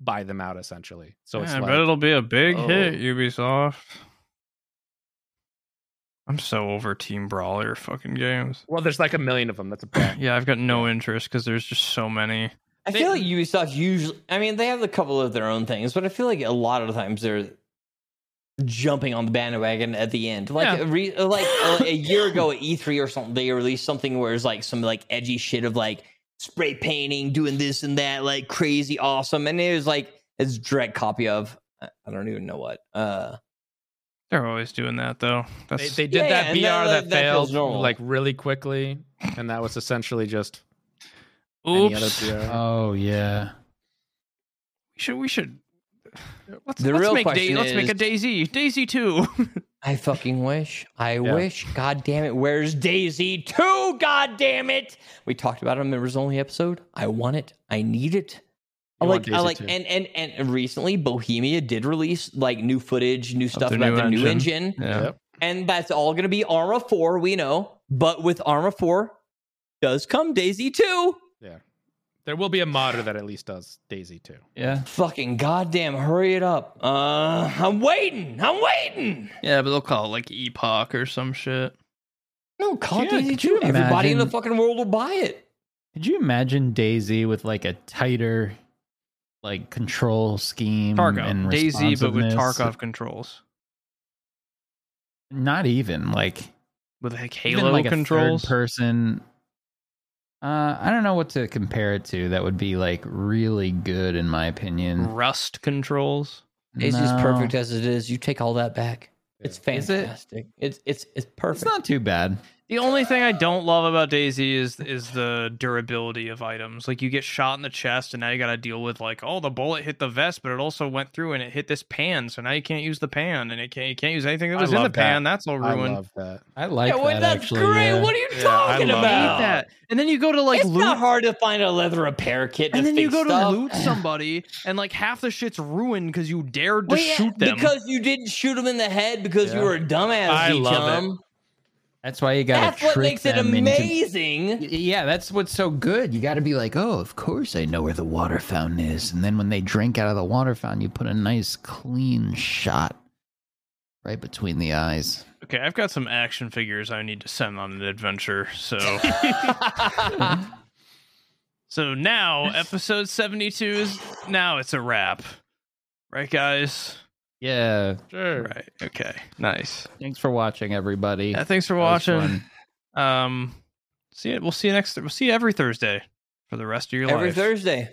buy them out essentially. So it's I like, bet it'll be a big hit, oh. Ubisoft. I'm so over Team Brawler fucking games. well, there's like a million of them. That's a bad. Yeah, I've got no interest because there's just so many. I They- feel like Ubisoft usually. I mean, they have a couple of their own things, but I feel like a lot of the times they're jumping on the bandwagon at the end. Like Yeah. a re, like a, a year ago at E3 or something, they released something where it's like some like edgy shit of like spray painting, doing this and that, like crazy awesome, and it was like it's direct copy of. I I don't even know what. Uh, They're always doing that though. They, That's they did Yeah, that yeah, and BR that- that, that failed normal. like really quickly, and that was essentially just any other oops. Oh yeah. We should we should let's, The let's real make question let's make a DayZ. DayZ 2. I fucking wish. I Yeah. wish. God damn it. Where's DayZ 2? God damn it. We talked about it on the members only episode. I want it. I need it. I You want like I like 2. and, and and recently Bohemia did release like new footage, new stuff about new the new engine. engine. yeah. Yep. And that's all gonna be Arma 4, we know. But with Arma 4 does come DayZ 2. Yeah. There will be a modder that at least does DayZ too. Yeah. Fucking goddamn hurry it up. Uh I'm waiting. I'm waiting. Yeah, but they'll call it like Epoch or some shit. No, call it Yeah, DayZ could you 2. Everybody in the fucking world will buy it. Could you imagine DayZ with like a tighter like control scheme Tarkov. and DayZ but with? Tarkov controls. Not even like With like even Halo like controls. a third person. Uh, I don't know what to compare it to. That would be like really good in my opinion. Rust controls. DayZ's No. perfect as it is. You take all that back. It's Is it? fantastic. It's it's it's perfect. It's perfect. not too bad. The only thing I don't love about DayZ is is the durability of items. Like you get shot in the chest, and now you got to deal with like, oh, the bullet hit the vest, but it also went through and it hit this pan, so now you can't use the pan, and it can't you can't use anything that was in the that. pan. That's all ruined. I love that. I like yeah, well, that that's actually. great. yeah. What are you Yeah, I talking love about? Hate that. And then you go to like it's loot, not hard to find a leather repair kit. and to then you fix go to loot somebody, and like half the shit's ruined because you dared to Well, yeah, shoot them. because you didn't shoot them in the head because Yeah. you were a dumbass. I G love chum. That's why you got That's what trick makes it them into. amazing. Yeah, that's what's so good. You got to be like, oh, of course I know where the water fountain is. And then when they drink out of the water fountain, you put a nice clean shot right between the eyes. okay, I've got some action figures I need to send on an adventure. So, so now episode seventy-two is now it's a wrap, right, guys? Yeah. Sure. Right. Okay. Nice. Thanks for watching, everybody. Yeah, thanks for That watching. Um, see it. We'll see you next. We'll see you every Thursday for the rest of your Every life. Every Thursday.